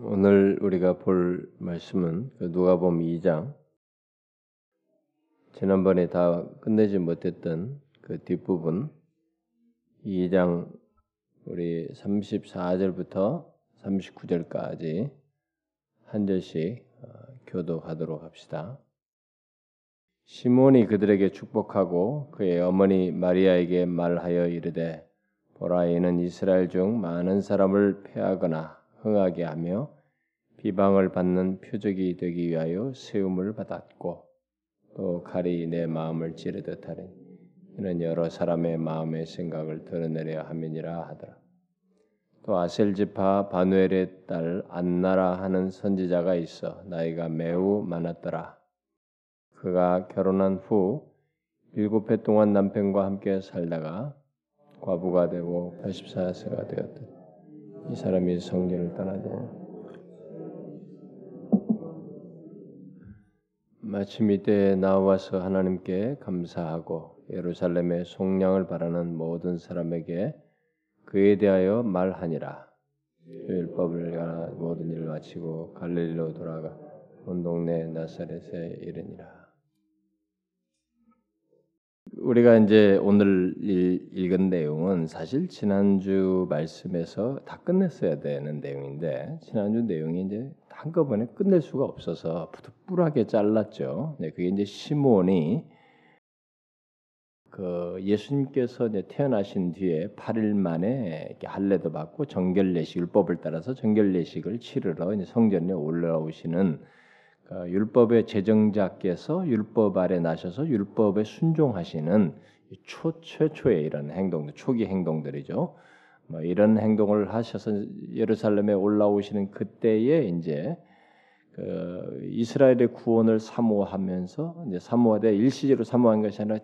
오늘 우리가 볼 말씀은 그 누가복음 2장 지난번에 다 끝내지 못했던 그 뒷부분 2장 우리 34절부터 39절까지 한 절씩 어, 교도하도록 합시다. 시몬이 그들에게 축복하고 그의 어머니 마리아에게 말하여 이르되 보라 이는 이스라엘 중 많은 사람을 패하거나 흥하게 하며 비방을 받는 표적이 되기 위하여 세움을 받았고 또 칼이 내 마음을 찌르듯 하니 이는 여러 사람의 마음의 생각을 드러내려 함이니라 하더라. 또 아셀지파 바누엘의 딸 안나라 하는 선지자가 있어 나이가 매우 많았더라. 그가 결혼한 후 일곱 해 동안 남편과 함께 살다가 과부가 되고 84세가 되었다. 이 사람이 성전을 떠나되 마침 이때 나와서 하나님께 감사하고 예루살렘의 속량을 바라는 모든 사람에게 그에 대하여 말하니라. 율법을 모든 일을 마치고 갈릴리로 돌아가 온 동네 나사렛에 이르니라. 우리가 이제 오늘 읽은 내용은 사실 지난주 말씀에서 다 끝냈어야 되는 내용인데 지난주 내용이 이제 한꺼번에 끝낼 수가 없어서 부득불하게 잘랐죠. 네, 그게 이제 시몬이 그 예수님께서 태어나신 뒤에 8일 만에 할례도 받고 정결례식 율법을 따라서 정결례식을 치르러 성전에 올라오시는 어, 율법의 제정자께서 율법 아래 나셔서 율법에 순종하시는 초 최초의 이런 행동들, 초기 행동들이죠. 뭐 이런 행동을 하셔서 예루살렘에 올라오시는 그때에 이제 그 이스라엘의 구원을 사모하면서 이제 사모하되 일시적으로 사모한 것이 아니라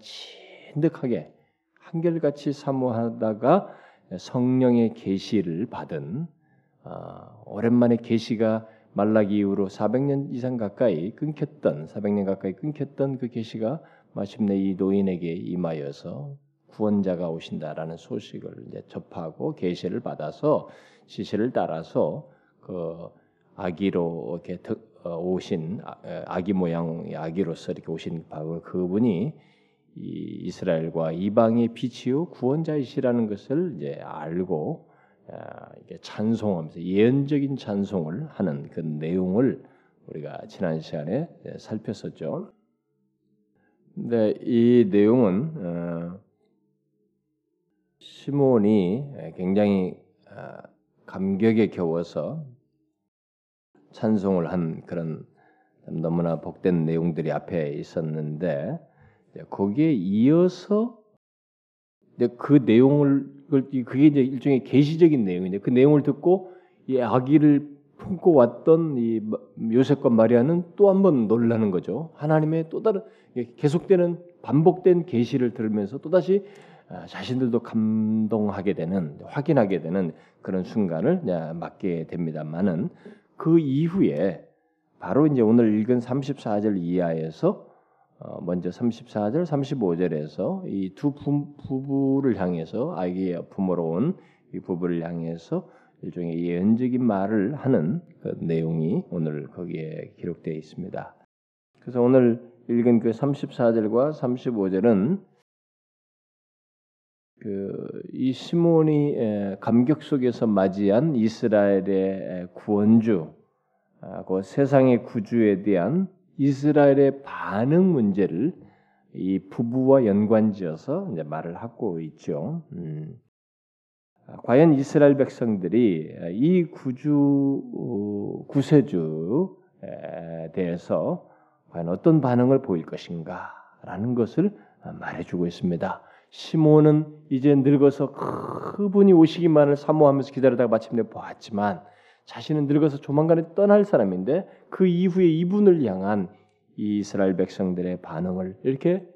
진득하게 한결같이 사모하다가 성령의 계시를 받은 어, 오랜만에 계시가 말라기 이후로 400년 이상 가까이 끊겼던 400년 가까이 끊겼던 그 계시가 마침내 이 노인에게 임하여서 구원자가 오신다라는 소식을 이제 접하고 계시를 받아서 지시를 따라서 그 아기로 이렇게 어, 오신 아, 아기 모양의 아기로서 이렇게 오신 바로 그분이 이 이스라엘과 이방의 빛이요 구원자이시라는 것을 이제 알고 찬송하면서 예언적인 찬송을 하는 그 내용을 우리가 지난 시간에 살폈었죠. 근데 이 내용은 어, 시몬이 굉장히 어, 감격에 겨워서 찬송을 한 그런 너무나 복된 내용들이 앞에 있었는데 거기에 이어서 그 내용을 그게 이제 일종의 계시적인 내용인데 그 내용을 듣고 이 아기를 품고 왔던 이 요셉과 마리아는 또 한 번 놀라는 거죠. 하나님의 또 다른 계속되는 반복된 계시를 들으면서 또 다시 아, 자신들도 감동하게 되는 확인하게 되는 그런 순간을 맞게 됩니다만은 그 이후에 바로 이제 오늘 읽은 34절 이하에서 어, 먼저 34절, 35절에서 이 두 부부를 향해서 아기의 부모로 온 이 부부를 향해서 일종의 예언적인 말을 하는 그 내용이 오늘 거기에 기록되어 있습니다. 그래서 오늘 읽은 그 34절과 35절은 그이 시몬이 감격 속에서 맞이한 이스라엘의 구원주, 아, 그 세상의 구주에 대한 이스라엘의 반응 문제를 이 부부와 연관지어서 이제 말을 하고 있죠. 음. 과연 이스라엘 백성들이 이 구주 어, 구세주에 대해서 과연 어떤 반응을 보일 것인가라는 것을 말해주고 있습니다. 시몬은 이제 늙어서 그분이 오시기만을 사모하면서 기다리다가 마침내 보았지만 자신은 늙어서 조만간에 떠날 사람인데 그 이후에 이분을 향한 이스라엘 백성들의 반응을 이렇게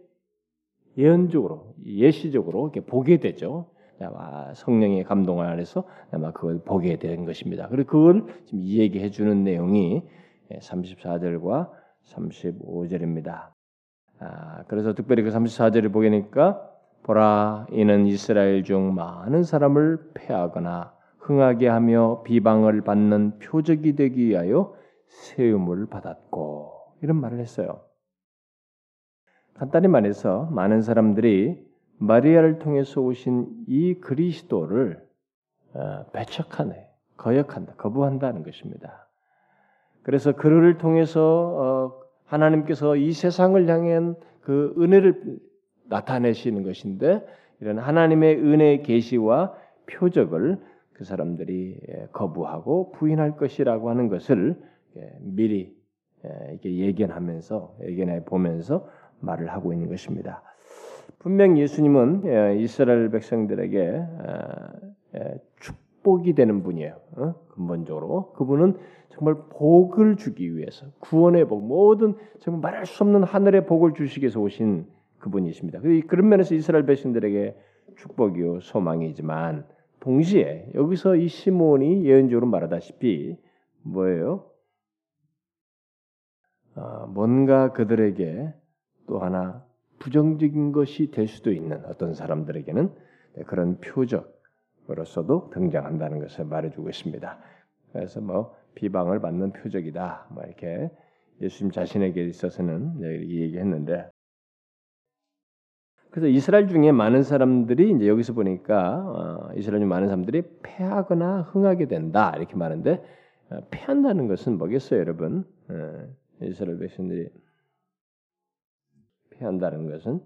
예언적으로 예시적으로 이렇게 보게 되죠. 아마 성령의 감동 안에서 아마 그걸 보게 된 것입니다. 그리고 그걸 지금 얘기해 주는 내용이 34절과 35절입니다. 아, 그래서 특별히 그 34절을 보게 되니까 보라 이는 이스라엘 중 많은 사람을 패하거나 흥하게 하며 비방을 받는 표적이 되기 위하여 세움을 받았고 이런 말을 했어요. 간단히 말해서 많은 사람들이 마리아를 통해서 오신 이 그리스도를 어, 배척하네, 거역한다, 거부한다는 것입니다. 그래서 그를 통해서 어, 하나님께서 이 세상을 향한 그 은혜를 나타내시는 것인데 이런 하나님의 은혜의 계시와 표적을 그 사람들이 예, 거부하고 부인할 것이라고 하는 것을 예, 미리 예, 이렇게 예견하면서 예견해 보면서 말을 하고 있는 것입니다. 분명 예수님은 이스라엘 백성들에게 축복이 되는 분이에요. 어? 근본적으로 그분은 정말 복을 주기 위해서 구원의 복 모든 정말 말할 수 없는 하늘의 복을 주시기 위해서 오신 그분이십니다. 그런 면에서 이스라엘 백성들에게 축복이요 소망이지만 동시에 여기서 이 시몬이 예언적으로 말하다시피 뭐예요? 어, 뭔가 그들에게 또 하나 부정적인 것이 될 수도 있는 어떤 사람들에게는 그런 표적으로서도 등장한다는 것을 말해주고 있습니다. 그래서 뭐 비방을 받는 표적이다, 뭐 이렇게 예수님 자신에게 있어서는 얘기했는데 그래서 이스라엘 중에 많은 사람들이 이제 여기서 보니까 어, 이스라엘 중 많은 사람들이 패하거나 흥하게 된다 이렇게 말하는데 어, 패한다는 것은 뭐겠어요, 여러분? 어, 이스라엘 백성들이 패한다는 것은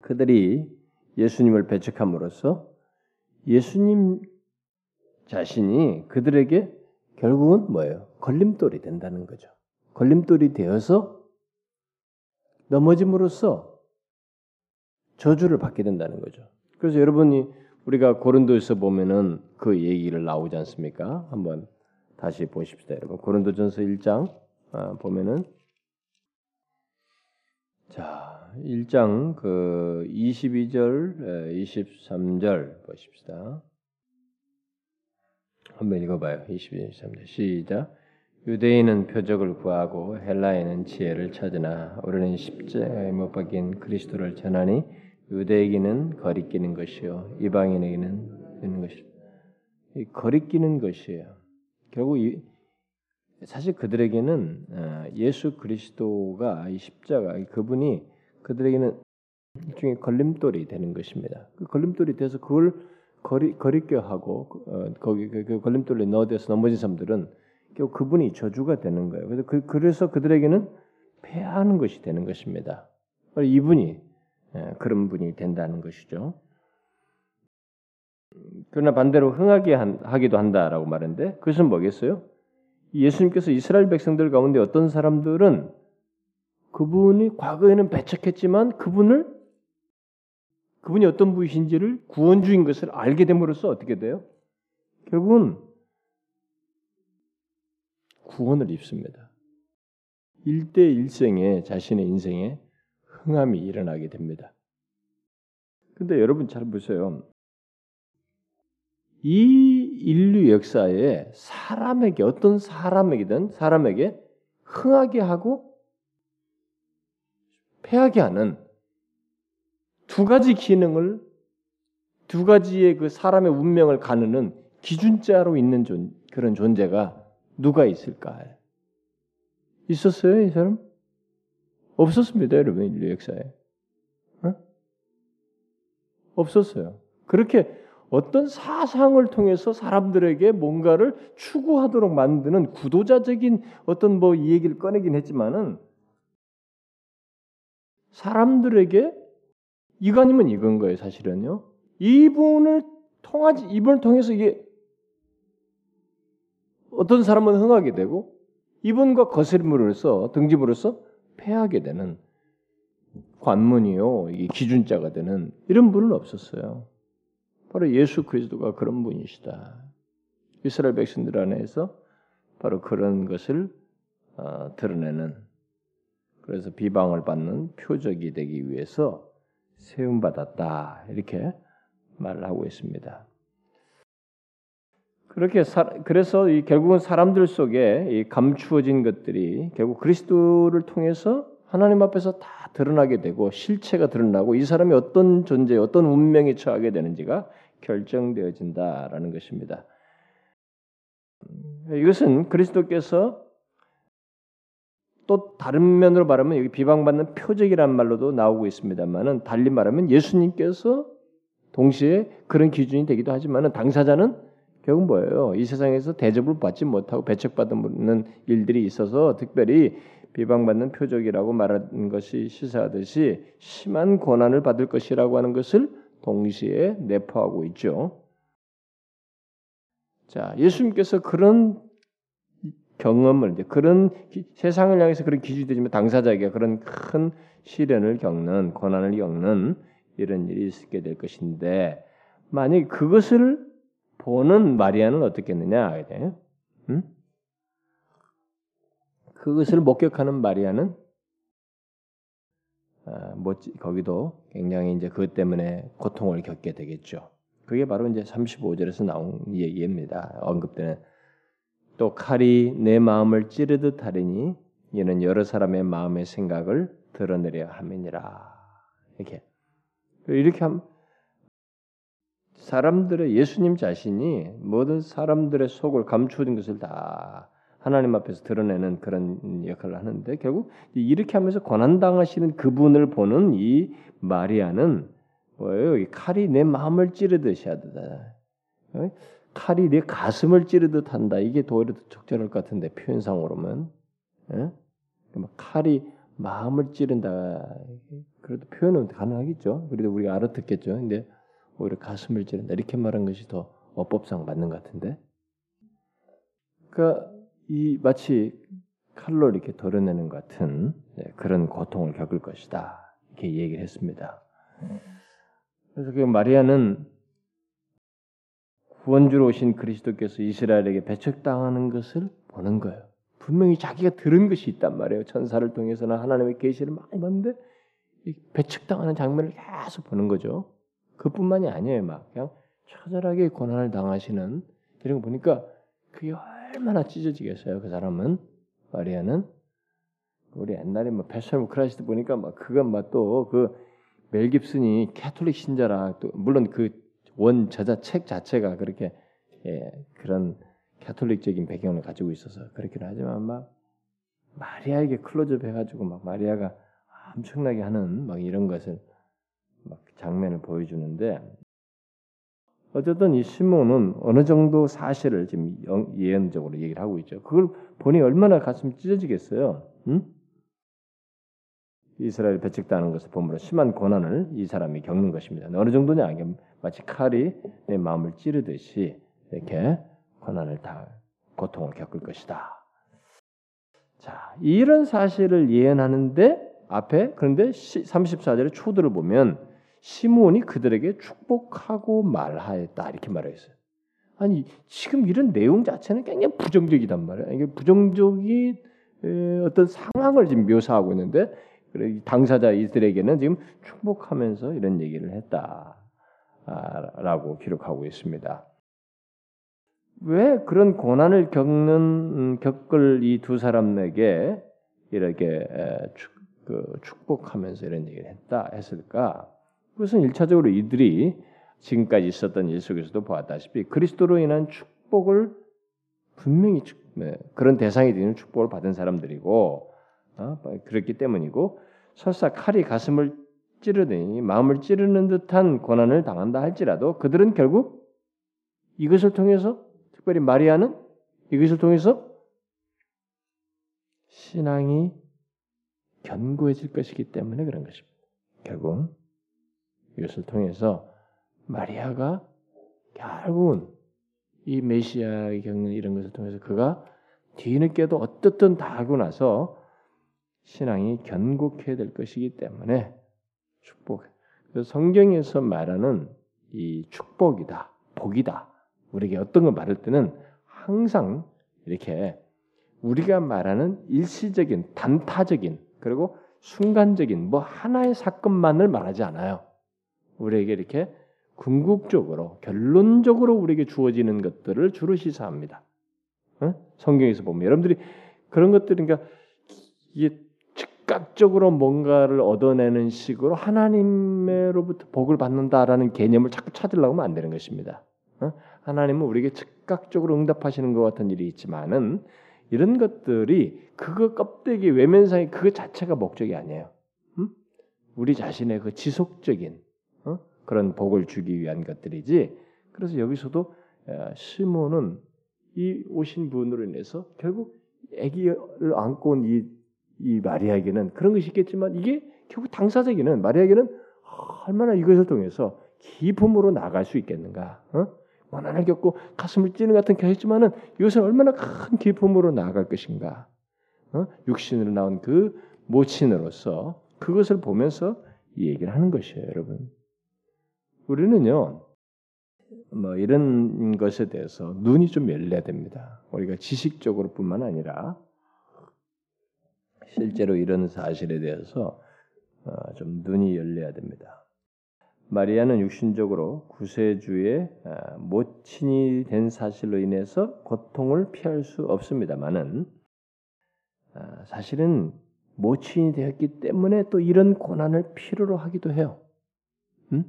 그들이 예수님을 배척함으로써 예수님 자신이 그들에게 결국은 뭐예요? 걸림돌이 된다는 거죠. 걸림돌이 되어서 넘어짐으로써 저주를 받게 된다는 거죠. 그래서 여러분이 우리가 고린도에서 보면은 그 얘기를 나오지 않습니까? 한번 다시 보십시다, 여러분. 고린도전서 1장 아, 보면은 자, 1장 그 22절, 23절 보십시다. 한번 읽어봐요. 22절, 23절 시작. 유대인은 표적을 구하고 헬라인은 지혜를 찾으나 우리는 십자가에 못 박힌 그리스도를 전하니 유대에게는 거리끼는 것이요 이방인에게는 되는 것이요. 거리끼는 것이에요. 결국 이, 사실 그들에게는 어, 예수 그리스도가 이 십자가 그분이 그들에게는 일종의 걸림돌이 되는 것입니다. 그 걸림돌이 돼서 그걸 거리 거리껴 하고 어, 거기 그, 그 걸림돌에 넣어대서 넘어진 사람들은 결국 그분이 저주가 되는 거예요. 그래서 그, 그래서 그들에게는 패하는 것이 되는 것입니다. 이분이 예, 그런 분이 된다는 것이죠. 그러나 반대로 흥하게 하기도 한다라고 말했는데 그것은 뭐겠어요? 예수님께서 이스라엘 백성들 가운데 어떤 사람들은 그분이 과거에는 배척했지만 그분을 그분이 어떤 분이신지를 구원주인 것을 알게 됨으로써 어떻게 돼요? 결국은 구원을 입습니다. 일대 일생에 자신의 인생에 흥함이 일어나게 됩니다. 근데 여러분 잘 보세요. 이 인류 역사에 사람에게 어떤 사람에게든 사람에게 흥하게 하고 패하게 하는 두 가지 기능을 두 가지의 그 사람의 운명을 가누는 기준자로 있는 존, 그런 존재가 누가 있을까? 있었어요, 이 사람? 없었습니다, 여러분 인류 역사에. 어? 없었어요. 그렇게 어떤 사상을 통해서 사람들에게 뭔가를 추구하도록 만드는 구도자적인 어떤 뭐 이 얘기를 꺼내긴 했지만은 사람들에게 이거 아니면 이건 거예요, 사실은요. 이분을 통하지 이분을 통해서 이게 어떤 사람은 흥하게 되고 이분과 거스름으로써 등짐으로써 패하게 되는 관문이요. 기준자가 되는 이런 분은 없었어요. 바로 예수 그리스도가 그런 분이시다. 이스라엘 백성들 안에서 바로 그런 것을 어, 드러내는 그래서 비방을 받는 표적이 되기 위해서 세움 받았다 이렇게 말을 하고 있습니다. 그렇게 사, 그래서 이 결국은 사람들 속에 이 감추어진 것들이 결국 그리스도를 통해서 하나님 앞에서 다 드러나게 되고 실체가 드러나고 이 사람이 어떤 존재, 어떤 운명에 처하게 되는지가 결정되어진다라는 것입니다. 이것은 그리스도께서 또 다른 면으로 말하면 여기 비방받는 표적이란 말로도 나오고 있습니다만은 달리 말하면 예수님께서 동시에 그런 기준이 되기도 하지만은 당사자는 결국 뭐예요? 이 세상에서 대접을 받지 못하고 배척받는 일들이 있어서 특별히 비방받는 표적이라고 말하는 것이 시사하듯이 심한 고난을 받을 것이라고 하는 것을 동시에 내포하고 있죠. 자, 예수님께서 그런 경험을 그런 세상을 향해서 그런 기준이 되지만 당사자에게 그런 큰 시련을 겪는 고난을 겪는 이런 일이 있게 될 것인데 만약 그것을 보는 마리아는 어떻겠느냐? 응? 그것을 목격하는 마리아는 아, 뭐 거기도 굉장히 이제 그것 때문에 고통을 겪게 되겠죠. 그게 바로 이제 35절에서 나온 얘기입니다. 언급되는 또 칼이 내 마음을 찌르듯 하리니 이는 여러 사람의 마음의 생각을 드러내려 함이니라. 이렇게 이렇게 함 사람들의 예수님 자신이 모든 사람들의 속을 감추어진 것을 다 하나님 앞에서 드러내는 그런 역할을 하는데 결국 이렇게 하면서 고난 당하시는 그분을 보는 이 마리아는 뭐예요? 이 칼이 내 마음을 찌르듯이 하다. 어? 칼이 내 가슴을 찌르듯 한다. 이게 더 적절할 것 같은데 표현상으로는 예? 칼이 마음을 찌른다. 그래도 표현은 가능하겠죠. 그래도 우리가 알아듣겠죠. 근데 오히려 가슴을 찌른다 이렇게 말한 것이 더 어법상 맞는 것 같은데. 그러니까 이 마치 칼로 이렇게 덜어내는 것 같은 네, 그런 고통을 겪을 것이다 이렇게 얘기를 했습니다. 그래서 그 마리아는 구원주로 오신 그리스도께서 이스라엘에게 배척당하는 것을 보는 거예요. 분명히 자기가 들은 것이 있단 말이에요. 천사를 통해서는 하나님의 계시를 많이 봤는데 배척당하는 장면을 계속 보는 거죠. 그뿐만이 아니에요. 막 그냥 처절하게 고난을 당하시는 이런 거 보니까 그게 얼마나 찢어지겠어요. 그 사람은 마리아는 우리 옛날에 뭐 Passion Christ 보니까 막 그건 막 또 그 멜 깁슨이 캐톨릭 신자라 또 물론 그 원 저자 책 자체가 그렇게 예, 그런 Catholic적인 배경을 가지고 있어서 그렇긴 하지만 막 마리아에게 클로즈업 해가지고 막 마리아가 엄청나게 하는 막 이런 것을 막 장면을 보여주는데 어쨌든 이 시몬은 어느 정도 사실을 지금 예언적으로 얘기를 하고 있죠. 그걸 보니 얼마나 가슴이 찢어지겠어요. 응? 이스라엘 배척당하는 것을 보므로 심한 고난을 이 사람이 겪는 것입니다. 어느 정도냐? 마치 칼이 내 마음을 찌르듯이 이렇게 고난을 다 고통을 겪을 것이다. 자, 이런 사실을 예언하는데 앞에 그런데 34절의 초들을 보면 시므온이 그들에게 축복하고 말하였다 이렇게 말했어요. 아니 지금 이런 내용 자체는 굉장히 부정적이단 말이에요. 이게 부정적인 어떤 상황을 지금 묘사하고 있는데 당사자 이들에게는 지금 축복하면서 이런 얘기를 했다라고 기록하고 있습니다. 왜 그런 고난을 겪는 음, 겪을 이 두 사람에게 이렇게 축, 그 축복하면서 이런 얘기를 했다 했을까? 그것은 일차적으로 이들이 지금까지 있었던 일 속에서도 보았다시피 그리스도로 인한 축복을 분명히 축, 네, 그런 대상이 되는 축복을 받은 사람들이고 어? 그렇기 때문이고 설사 칼이 가슴을 찌르더니 마음을 찌르는 듯한 고난을 당한다 할지라도 그들은 결국 이것을 통해서 특별히 마리아는 이것을 통해서 신앙이 견고해질 것이기 때문에 그런 것입니다. 결국 이것을 통해서 마리아가 결국은 이 메시아의 겪는 이런 것을 통해서 그가 뒤늦게도 어떻든 다 하고 나서 신앙이 견고해야 될 것이기 때문에 축복. 성경에서 말하는 이 축복이다, 복이다. 우리에게 어떤 걸 말할 때는 항상 이렇게 우리가 말하는 일시적인, 단타적인, 그리고 순간적인 뭐 하나의 사건만을 말하지 않아요. 우리에게 이렇게 궁극적으로 결론적으로 우리에게 주어지는 것들을 주로 시사합니다. 어? 성경에서 보면 여러분들이 그런 것들 그러니까 이게 즉각적으로 뭔가를 얻어내는 식으로 하나님으로부터 복을 받는다라는 개념을 자꾸 찾으려고 하면 안 되는 것입니다. 어? 하나님은 우리에게 즉각적으로 응답하시는 것 같은 일이 있지만은 이런 것들이 그거 껍데기 외면상의 그 자체가 목적이 아니에요. 음? 우리 자신의 그 지속적인 어? 그런 복을 주기 위한 것들이지. 그래서 여기서도 시몬은 이 오신 분으로 인해서 결국 아기를 안고 온 이 이 마리아에게는 그런 것이 있겠지만 이게 결국 당사자에게는 마리아에게는 얼마나 이것을 통해서 기쁨으로 나갈 수 있겠는가? 어? 원한을 겪고 가슴을 찌는 같은 경우지만은 이것은 얼마나 큰 기쁨으로 나아갈 것인가? 어? 육신으로 나온 그 모친으로서 그것을 보면서 이 얘기를 하는 것이에요, 여러분. 우리는요, 뭐 이런 것에 대해서 눈이 좀 열려야 됩니다. 우리가 지식적으로뿐만 아니라 실제로 이런 사실에 대해서 어, 좀 눈이 열려야 됩니다. 마리아는 육신적으로 구세주의 아, 모친이 된 사실로 인해서 고통을 피할 수 없습니다만은 아, 사실은 모친이 되었기 때문에 또 이런 고난을 필요로 하기도 해요. 음?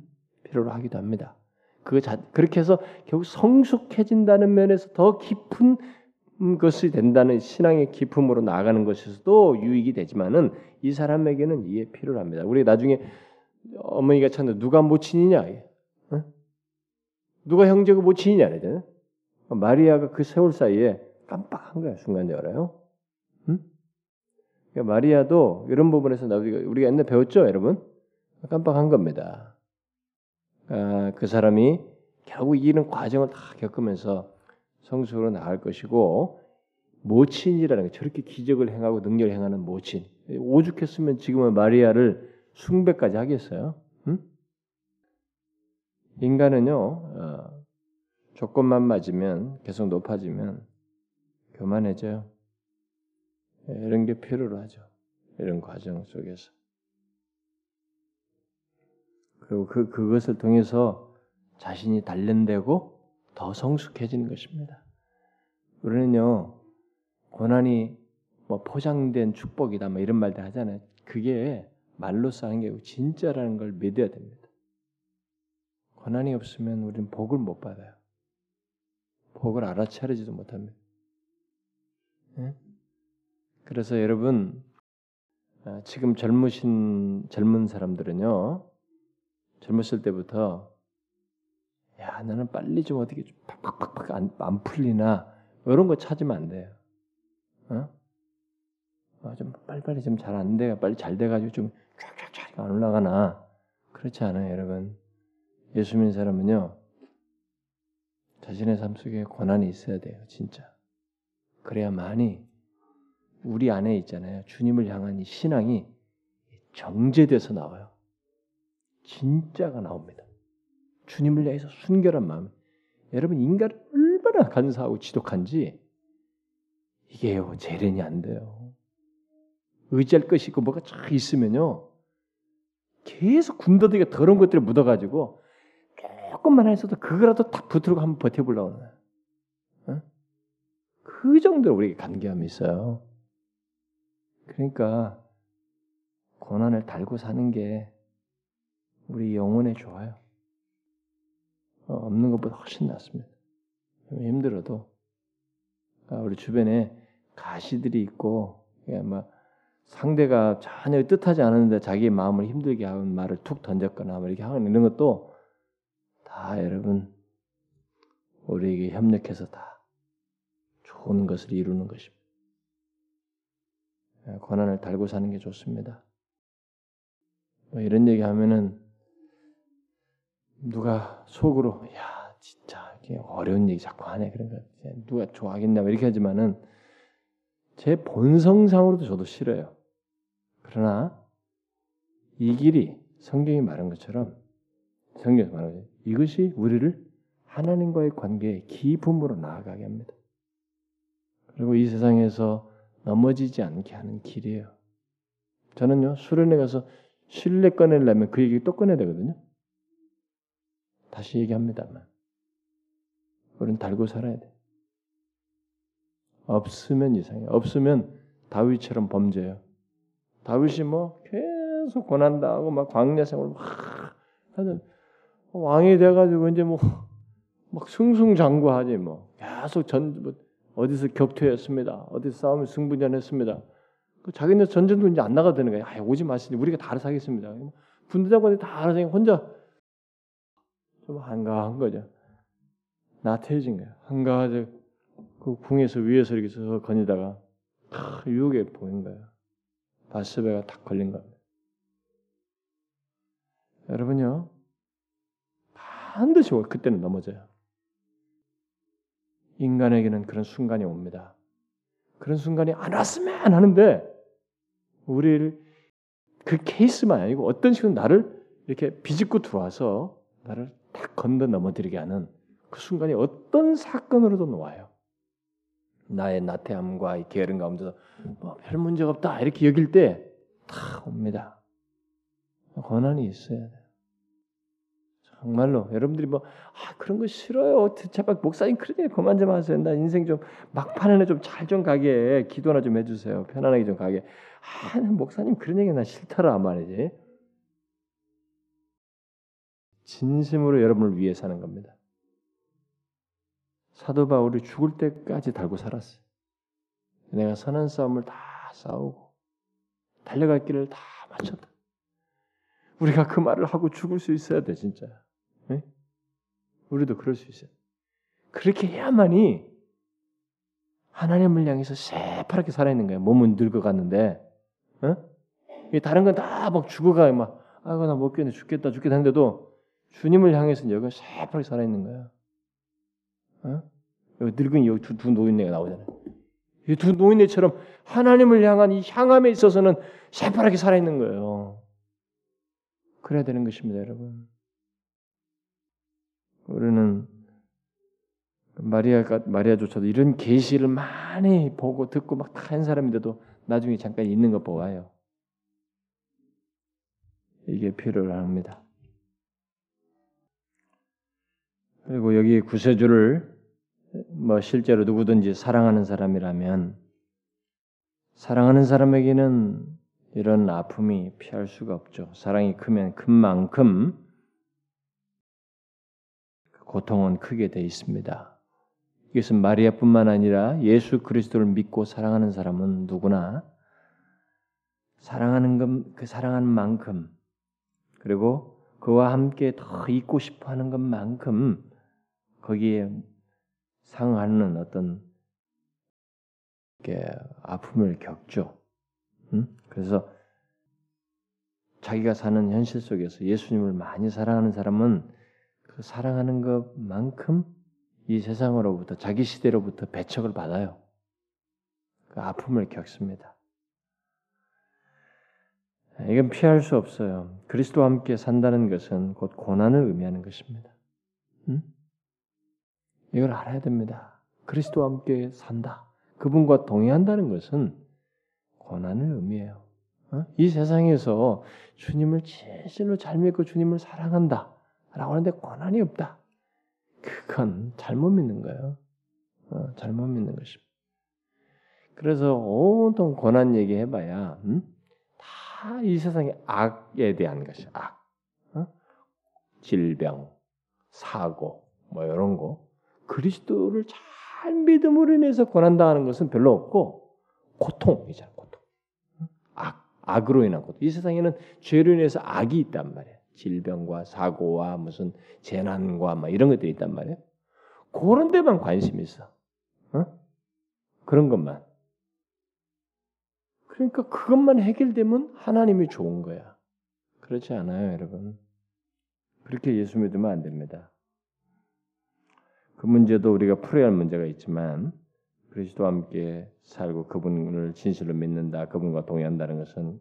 필요로 하기도 합니다. 그 자, 그렇게 해서 결국 성숙해진다는 면에서 더 깊은 것이 된다는 신앙의 기품으로 나아가는 것에서도 유익이 되지만은 이 사람에게는 이해 필요합니다. 우리 나중에 어머니가 찾는 누가 모친이냐? 어? 누가 형제고 모친이냐? 마리아가 그 세월 사이에 깜빡한 거야 순간적으로요. 응? 그러니까 마리아도 이런 부분에서 우리가 옛날 배웠죠, 여러분? 깜빡한 겁니다. 아, 그 사람이 결국 이런 과정을 다 겪으면서 성숙으로 나갈 것이고 모친이라는 게 저렇게 기적을 행하고 능력을 행하는 모친 오죽했으면 지금은 마리아를 숭배까지 하겠어요? 응? 인간은요 어, 조건만 맞으면 계속 높아지면 교만해져요. 예, 이런 게 필요로 하죠. 이런 과정 속에서 그리고 그 그것을 통해서 자신이 단련되고 더 성숙해지는 것입니다. 우리는요 고난이 뭐 포장된 축복이다 뭐 이런 말들 하잖아요. 그게 말로써 하는 게 진짜라는 걸 믿어야 됩니다. 고난이 없으면 우리는 복을 못 받아요. 복을 알아차리지도 못합니다. 네? 그래서 여러분 아, 지금 젊으신 젊은 사람들은요 젊었을 때부터 야 나는 빨리 좀 어떻게 좀 팍팍팍팍 안, 안 풀리나 이런 거 찾으면 안 돼요. 어? 어, 좀 빨리빨리 좀 잘 안 돼요. 빨리 잘 돼가지고 좀 쫙쫙쫙 안 올라가나 그렇지 않아요, 여러분. 예수 믿는 사람은요 자신의 삶 속에 고난이 있어야 돼요, 진짜. 그래야만이 우리 안에 있잖아요. 주님을 향한 이 신앙이 정제돼서 나와요. 진짜가 나옵니다. 주님을 위해서 순결한 마음. 여러분 인간은 얼마나 간사하고 지독한지 이게요 재련이 안 돼요. 의지할 것이 있고 뭐가 쫙 있으면요 계속 군더더기가 더러운 것들이 묻어가지고 조금만 해서도 그거라도 딱 붙들고 한번 버텨보려고 하는 어? 그 정도로 우리에게 간계함이 있어요. 그러니까 고난을 달고 사는 게 우리 영혼에 좋아요. 어, 없는 것보다 훨씬 낫습니다. 힘들어도 아, 우리 주변에 가시들이 있고 막 상대가 전혀 뜻하지 않았는데 자기의 마음을 힘들게 하는 말을 툭 던졌거나 뭐 이렇게 하는 이런 것도 다 여러분 우리에게 협력해서 다 좋은 것을 이루는 것입니다. 예, 고난을 달고 사는 게 좋습니다. 뭐 이런 얘기 하면은 누가 속으로 야 진짜 이게 어려운 얘기 자꾸 하네 그러니까 누가 좋아하겠냐 뭐 이렇게 하지만은 제 본성상으로도 저도 싫어요. 그러나 이 길이 성경이 말한 것처럼 성경에서 말하는 것 이것이 우리를 하나님과의 관계에 기쁨으로 나아가게 합니다. 그리고 이 세상에서 넘어지지 않게 하는 길이에요. 저는요 수련회 가서 신뢰 꺼내려면 그 얘기 또 꺼내야 되거든요. 다시 얘기합니다만 우리는 달고 살아야 돼. 없으면 이상해. 없으면 다윗처럼 범죄해요. 다윗이 뭐 계속 고난 당하고 막 광야 생활 막 하는 왕이 돼가지고 이제 뭐 막 승승장구하지 뭐 계속 전 뭐 어디서 격퇴했습니다. 어디서 싸움을 승부전했습니다. 그 자기네 전쟁도 이제 안 나가되는 거야. 아, 오지 마시니 우리가 다 알아서 하겠습니다. 군대장관이 다 알아서 혼자 좀 한가한 거죠. 나태해진 거야. 한가하게 그 궁에서 위에서 이렇게 서 거니다가 유혹에 보인 거야. 바스베가 탁 걸린 겁니다. 여러분요, 반드시 그때는 넘어져요. 인간에게는 그런 순간이 옵니다. 그런 순간이 안 왔으면 하는데 우리를 그 케이스만 아니고 어떤 식으로 나를 이렇게 비집고 들어와서 나를 탁 건너 넘어뜨리게 하는 그 순간이 어떤 사건으로도 놓아요. 나의 나태함과 게으름 가운데서 뭐 별 문제가 없다 이렇게 여길 때 다 옵니다. 권한이 있어야 돼요. 정말로 여러분들이 뭐 아, 그런 거 싫어요. 제발 목사님 그러니 그만 좀 하세요. 나 인생 좀 막판에는 좀 잘좀 좀 가게 기도나 좀 해주세요. 편안하게 좀 가게. 아, 목사님 그런 얘기 나 싫더라 말이지. 진심으로 여러분을 위해 사는 겁니다. 사도 바울이 죽을 때까지 달고 살았어요. 내가 선한 싸움을 다 싸우고 달려갈 길을 다 마쳤다. 우리가 그 말을 하고 죽을 수 있어야 돼 진짜. 네? 우리도 그럴 수 있어요. 그렇게 해야만이 하나님을 향해서 새파랗게 살아있는 거예요. 몸은 늙어갔는데, 어? 다른 건 다 막 죽어가 막 아이고 나못 견뎌 죽겠다 죽겠다 하는데도 주님을 향해서 여기 새파랗게 살아있는 거야. 어? 여기 늙은 여기 두, 두 노인네가 나오잖아요. 이 두 노인네처럼 하나님을 향한 이 향함에 있어서는 새파랗게 살아있는 거예요. 그래야 되는 것입니다, 여러분. 우리는 마리아가 마리아조차도 이런 계시를 많이 보고 듣고 막 한 사람인데도 나중에 잠깐 있는 거 보아요. 이게 필요합니다. 그리고 여기 구세주를 뭐 실제로 누구든지 사랑하는 사람이라면 사랑하는 사람에게는 이런 아픔이 피할 수가 없죠. 사랑이 크면 큰 만큼 고통은 크게 돼 있습니다. 이것은 마리아뿐만 아니라 예수 그리스도를 믿고 사랑하는 사람은 누구나 사랑하는 것, 그 사랑하는 만큼 그리고 그와 함께 더 있고 싶어 하는 것만큼 거기에 상하는 어떤 아픔을 겪죠. 응? 그래서 자기가 사는 현실 속에서 예수님을 많이 사랑하는 사람은 그 사랑하는 것만큼 이 세상으로부터 자기 시대로부터 배척을 받아요. 그 아픔을 겪습니다. 이건 피할 수 없어요. 그리스도와 함께 산다는 것은 곧 고난을 의미하는 것입니다. 응? 이걸 알아야 됩니다. 그리스도와 함께 산다. 그분과 동의한다는 것은 고난을 의미해요. 어? 이 세상에서 주님을 진실로 잘 믿고 주님을 사랑한다. 라고 하는데 권한이 없다. 그건 잘못 믿는 거예요. 어, 잘못 믿는 것입니다. 그래서 온통 권한 얘기 해봐야 음? 다이 세상의 악에 대한 것이 악, 어? 질병, 사고, 뭐 이런 거 그리스도를 잘 믿음으로 인해서 권한당하는 것은 별로 없고 고통이잖아, 고통. 악, 악으로 인한 고통. 이 세상에는 죄로 인해서 악이 있단 말이야. 질병과 사고와 무슨 재난과 뭐 이런 것들이 있단 말이에요. 그런 데만 관심이 있어. 어? 그런 것만. 그러니까 그것만 해결되면 하나님이 좋은 거야. 그렇지 않아요, 여러분. 그렇게 예수 믿으면 안 됩니다. 그 문제도 우리가 풀어야 할 문제가 있지만 그리스도와 함께 살고 그분을 진실로 믿는다, 그분과 동의한다는 것은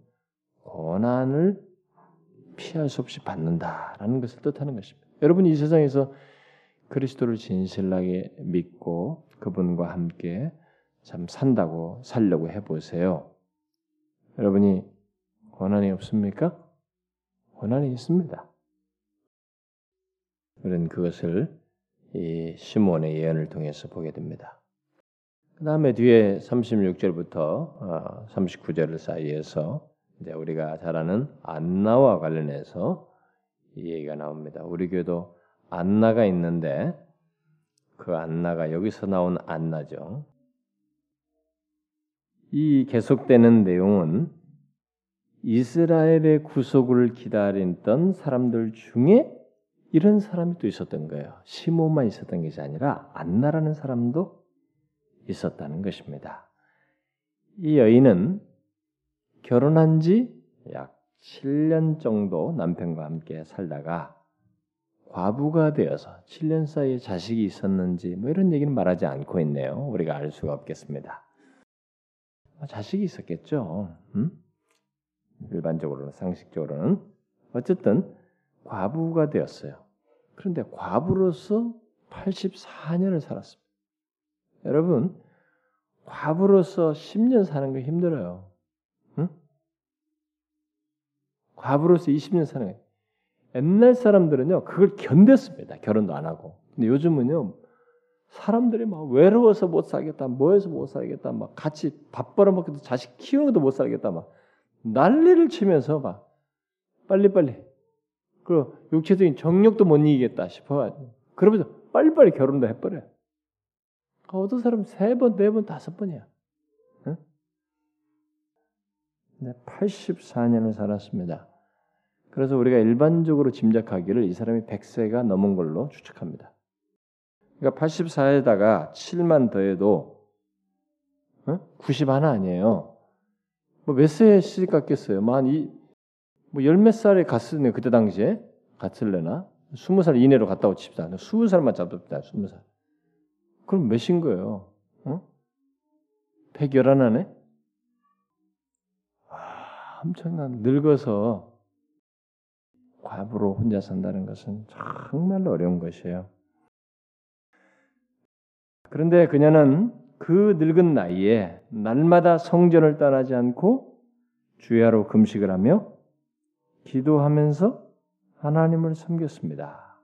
고난을 피할 수 없이 받는다라는 것을 뜻하는 것입니다. 여러분 이 세상에서 그리스도를 진실하게 믿고 그분과 함께 참 산다고 살려고 해보세요. 여러분이 고난이 없습니까? 고난이 있습니다. 우리는 그것을 이 시몬의 예언을 통해서 보게 됩니다. 그 다음에 뒤에 36절부터 39절 어, 사이에서 이제 우리가 잘 아는 안나와 관련해서 이 얘기가 나옵니다. 우리 교도 안나가 있는데 그 안나가 여기서 나온 안나죠. 이 계속되는 내용은 이스라엘의 구속을 기다리던 사람들 중에 이런 사람이 또 있었던 거예요. 시몬만 있었던 것이 아니라 안나라는 사람도 있었다는 것입니다. 이 여인은 결혼한 지 약 7년 정도 남편과 함께 살다가 과부가 되어서 7년 사이에 자식이 있었는지 뭐 이런 얘기는 말하지 않고 있네요. 우리가 알 수가 없겠습니다. 뭐 자식이 있었겠죠. 음? 일반적으로는 상식적으로는 어쨌든 과부가 되었어요. 그런데 과부로서 84년을 살았습니다. 여러분 과부로서 10년 사는 거 힘들어요. 응? 과부로서 20년 사는 거. 옛날 사람들은요 그걸 견뎠습니다. 결혼도 안 하고. 근데 요즘은요 사람들이 막 외로워서 못 살겠다, 뭐해서 못 살겠다, 막 같이 밥 벌어먹기도 자식 키우는 것도 못 살겠다, 막 난리를 치면서 막 빨리빨리 그 육체적인 정력도 못 이기겠다 싶어가지고 그러면서 빨리빨리 결혼도 해버려요. 아, 어떤 사람 세 번, 네 번, 다섯 번이야. 응? 네, 84년을 살았습니다. 그래서 우리가 일반적으로 짐작하기를 이 사람이 100세가 넘은 걸로 추측합니다. 그러니까 84에다가 7만 더해도 어? 90 하나 아니에요. 뭐 몇 세에 시집 갔겠어요? 만이 뭐 열 몇 살에 갔으네 그때 당시에 갔을래나? 20살 이내로 갔다고 칩시다. 20살만 잡읍시다. 20살. 그럼 몇인 거예요? 어? 111하네? 아, 엄청난 늙어서 과부로 혼자 산다는 것은 정말 어려운 것이에요. 그런데 그녀는 그 늙은 나이에 날마다 성전을 떠나지 않고 주야로 금식을 하며 기도하면서 하나님을 섬겼습니다.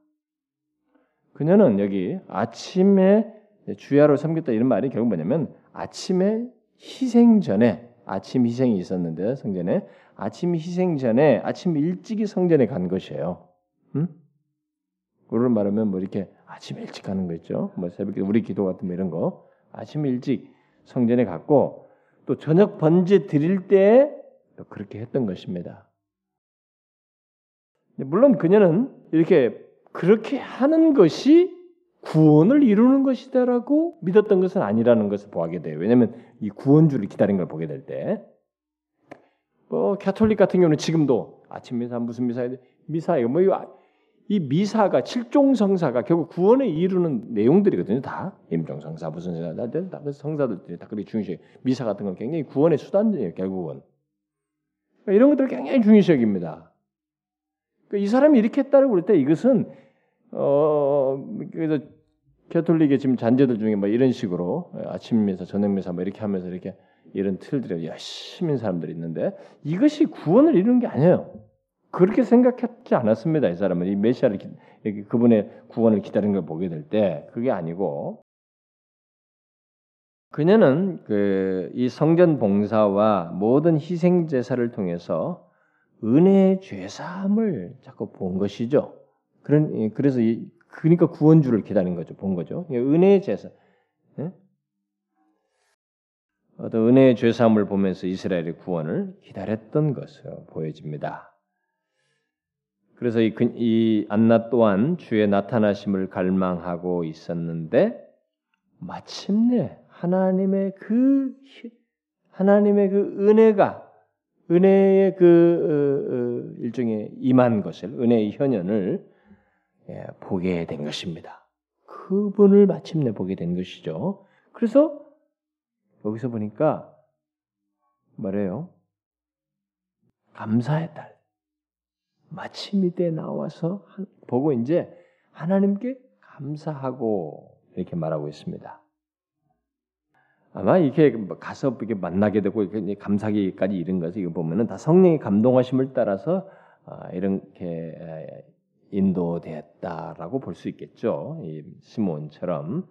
그녀는 여기 아침에 주야로 섬겼다 이런 말이 결국 뭐냐면 아침에 희생 전에 아침 희생이 있었는데 성전에 아침 희생 전에 아침 일찍이 성전에 간 것이에요. 음? 그런 말하면 뭐 이렇게 아침 일찍 가는 거 있죠. 뭐 새벽에 우리 기도 같은 뭐 이런 거 아침 일찍 성전에 갔고 또 저녁 번제 드릴 때 그렇게 했던 것입니다. 물론 그녀는 이렇게 그렇게 하는 것이 구원을 이루는 것이다라고 믿었던 것은 아니라는 것을 보게 돼요. 왜냐하면 이 구원주를 기다린 걸 보게 될 때, 뭐 캐톨릭 같은 경우는 지금도 아침 미사 무슨 미사 미사 이거 뭐 이 미사가 칠종 성사가 결국 구원에 이루는 내용들이거든요. 다 임종 성사 무슨 성사 다, 다 성사들이 다 그렇게 중요시 미사 같은 건 굉장히 구원의 수단이에요. 결국은 그러니까 이런 것들 굉장히 중요시 여깁니다. 그러니까 이 사람이 이렇게 했다고 그럴 때 이것은 어 그래서 Catholic의 지금 잔재들 중에 뭐 이런 식으로 아침 미사, 저녁 미사 뭐 이렇게 하면서 이렇게 이런 틀들이 열심히 사람들이 있는데 이것이 구원을 이루는 게 아니에요. 그렇게 생각했지 않았습니다. 이 사람은 이 메시아를 그분의 구원을 기다리는 걸 보게 될 때 그게 아니고 그녀는 그 이 성전 봉사와 모든 희생 제사를 통해서 은혜의 죄사함을 자꾸 본 것이죠. 그런 그래서 이 그러니까 구원주를 기다린 거죠. 본 거죠. 은혜의 제사. 예? 어떤 은혜의 죄사함을 보면서 이스라엘의 구원을 기다렸던 것으로 보여집니다. 그래서 이, 이 안나 또한 주의 나타나심을 갈망하고 있었는데 마침내 하나님의 그 하나님의 그 은혜가 은혜의 그 어, 어, 일종의 임한 것을 은혜의 현현을 예, 보게 된 것입니다. 그분을 마침내 보게 된 것이죠. 그래서 여기서 보니까 뭐래요? 감사의 딸. 마침 이 때 나와서 보고 이제 하나님께 감사하고 이렇게 말하고 있습니다. 아마 이렇게 가서 이렇게 만나게 되고 이렇게 감사기까지 이른 것을 이거 보면은 다 성령의 감동하심을 따라서 아, 이렇게 인도되었다라고 볼 수 있겠죠. 이 시몬처럼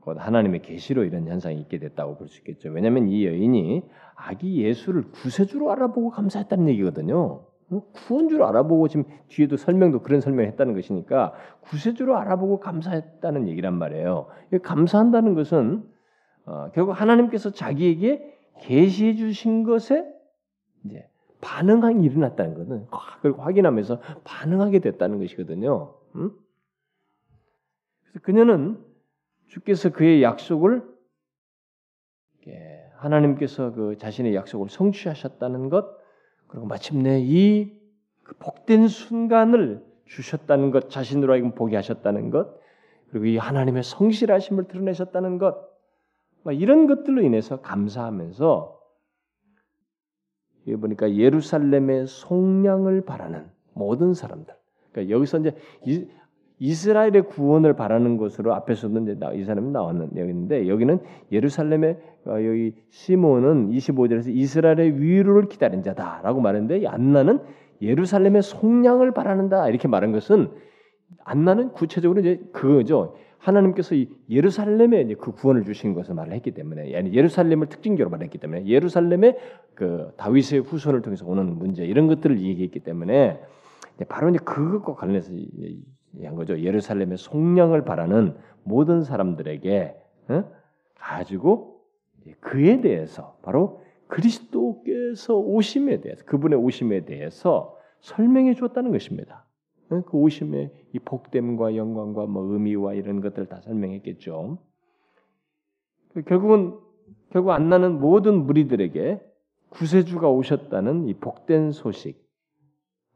곧 하나님의 계시로 이런 현상이 있게 됐다고 볼 수 있겠죠. 왜냐하면 이 여인이 아기 예수를 구세주로 알아보고 감사했다는 얘기거든요. 구원주로 알아보고 지금 뒤에도 설명도 그런 설명을 했다는 것이니까 구세주로 알아보고 감사했다는 얘기란 말이에요. 감사한다는 것은 어, 결국 하나님께서 자기에게 계시해 주신 것에 이제 반응이 일어났다는 것은 그걸 확인하면서 반응하게 됐다는 것이거든요. 음? 그래서 그녀는 주께서 그의 약속을 하나님께서 그 자신의 약속을 성취하셨다는 것, 그리고 마침내 이그 복된 순간을 주셨다는 것, 자신으로 하여금 보게 하셨다는 것, 그리고 이 하나님의 성실하심을 드러내셨다는 것, 이런 것들로 인해서 감사하면서 여기 보니까 예루살렘의 속량을 바라는 모든 사람들. 그러니까 여기서 이제 이스라엘의 구원을 바라는 것으로 앞에서도 이제 이 사람이 나왔는데 여기는 예루살렘의 어, 여기 시몬은 25절에서 이스라엘의 위로를 기다린 자다라고 말했는데 안나는 예루살렘의 속량을 바라는다 이렇게 말한 것은 안나는 구체적으로 이제 그거죠. 하나님께서 이 예루살렘에 그 구원을 주신 것을 말을 했기 때문에 예루살렘을 특징적으로 말했기 때문에 예루살렘의 그 다윗의 후손을 통해서 오는 문제 이런 것들을 얘기했기 때문에 바로 이제 그것과 관련해서 한 거죠. 예루살렘의 속량을 바라는 모든 사람들에게 어? 가지고 그에 대해서 바로 그리스도께서 오심에 대해서 그분의 오심에 대해서 설명해 주었다는 것입니다. 어? 그 오심의 이 복됨과 영광과 뭐 의미와 이런 것들을 다 설명했겠죠. 결국은 결국 안 나는 모든 무리들에게 구세주가 오셨다는 이 복된 소식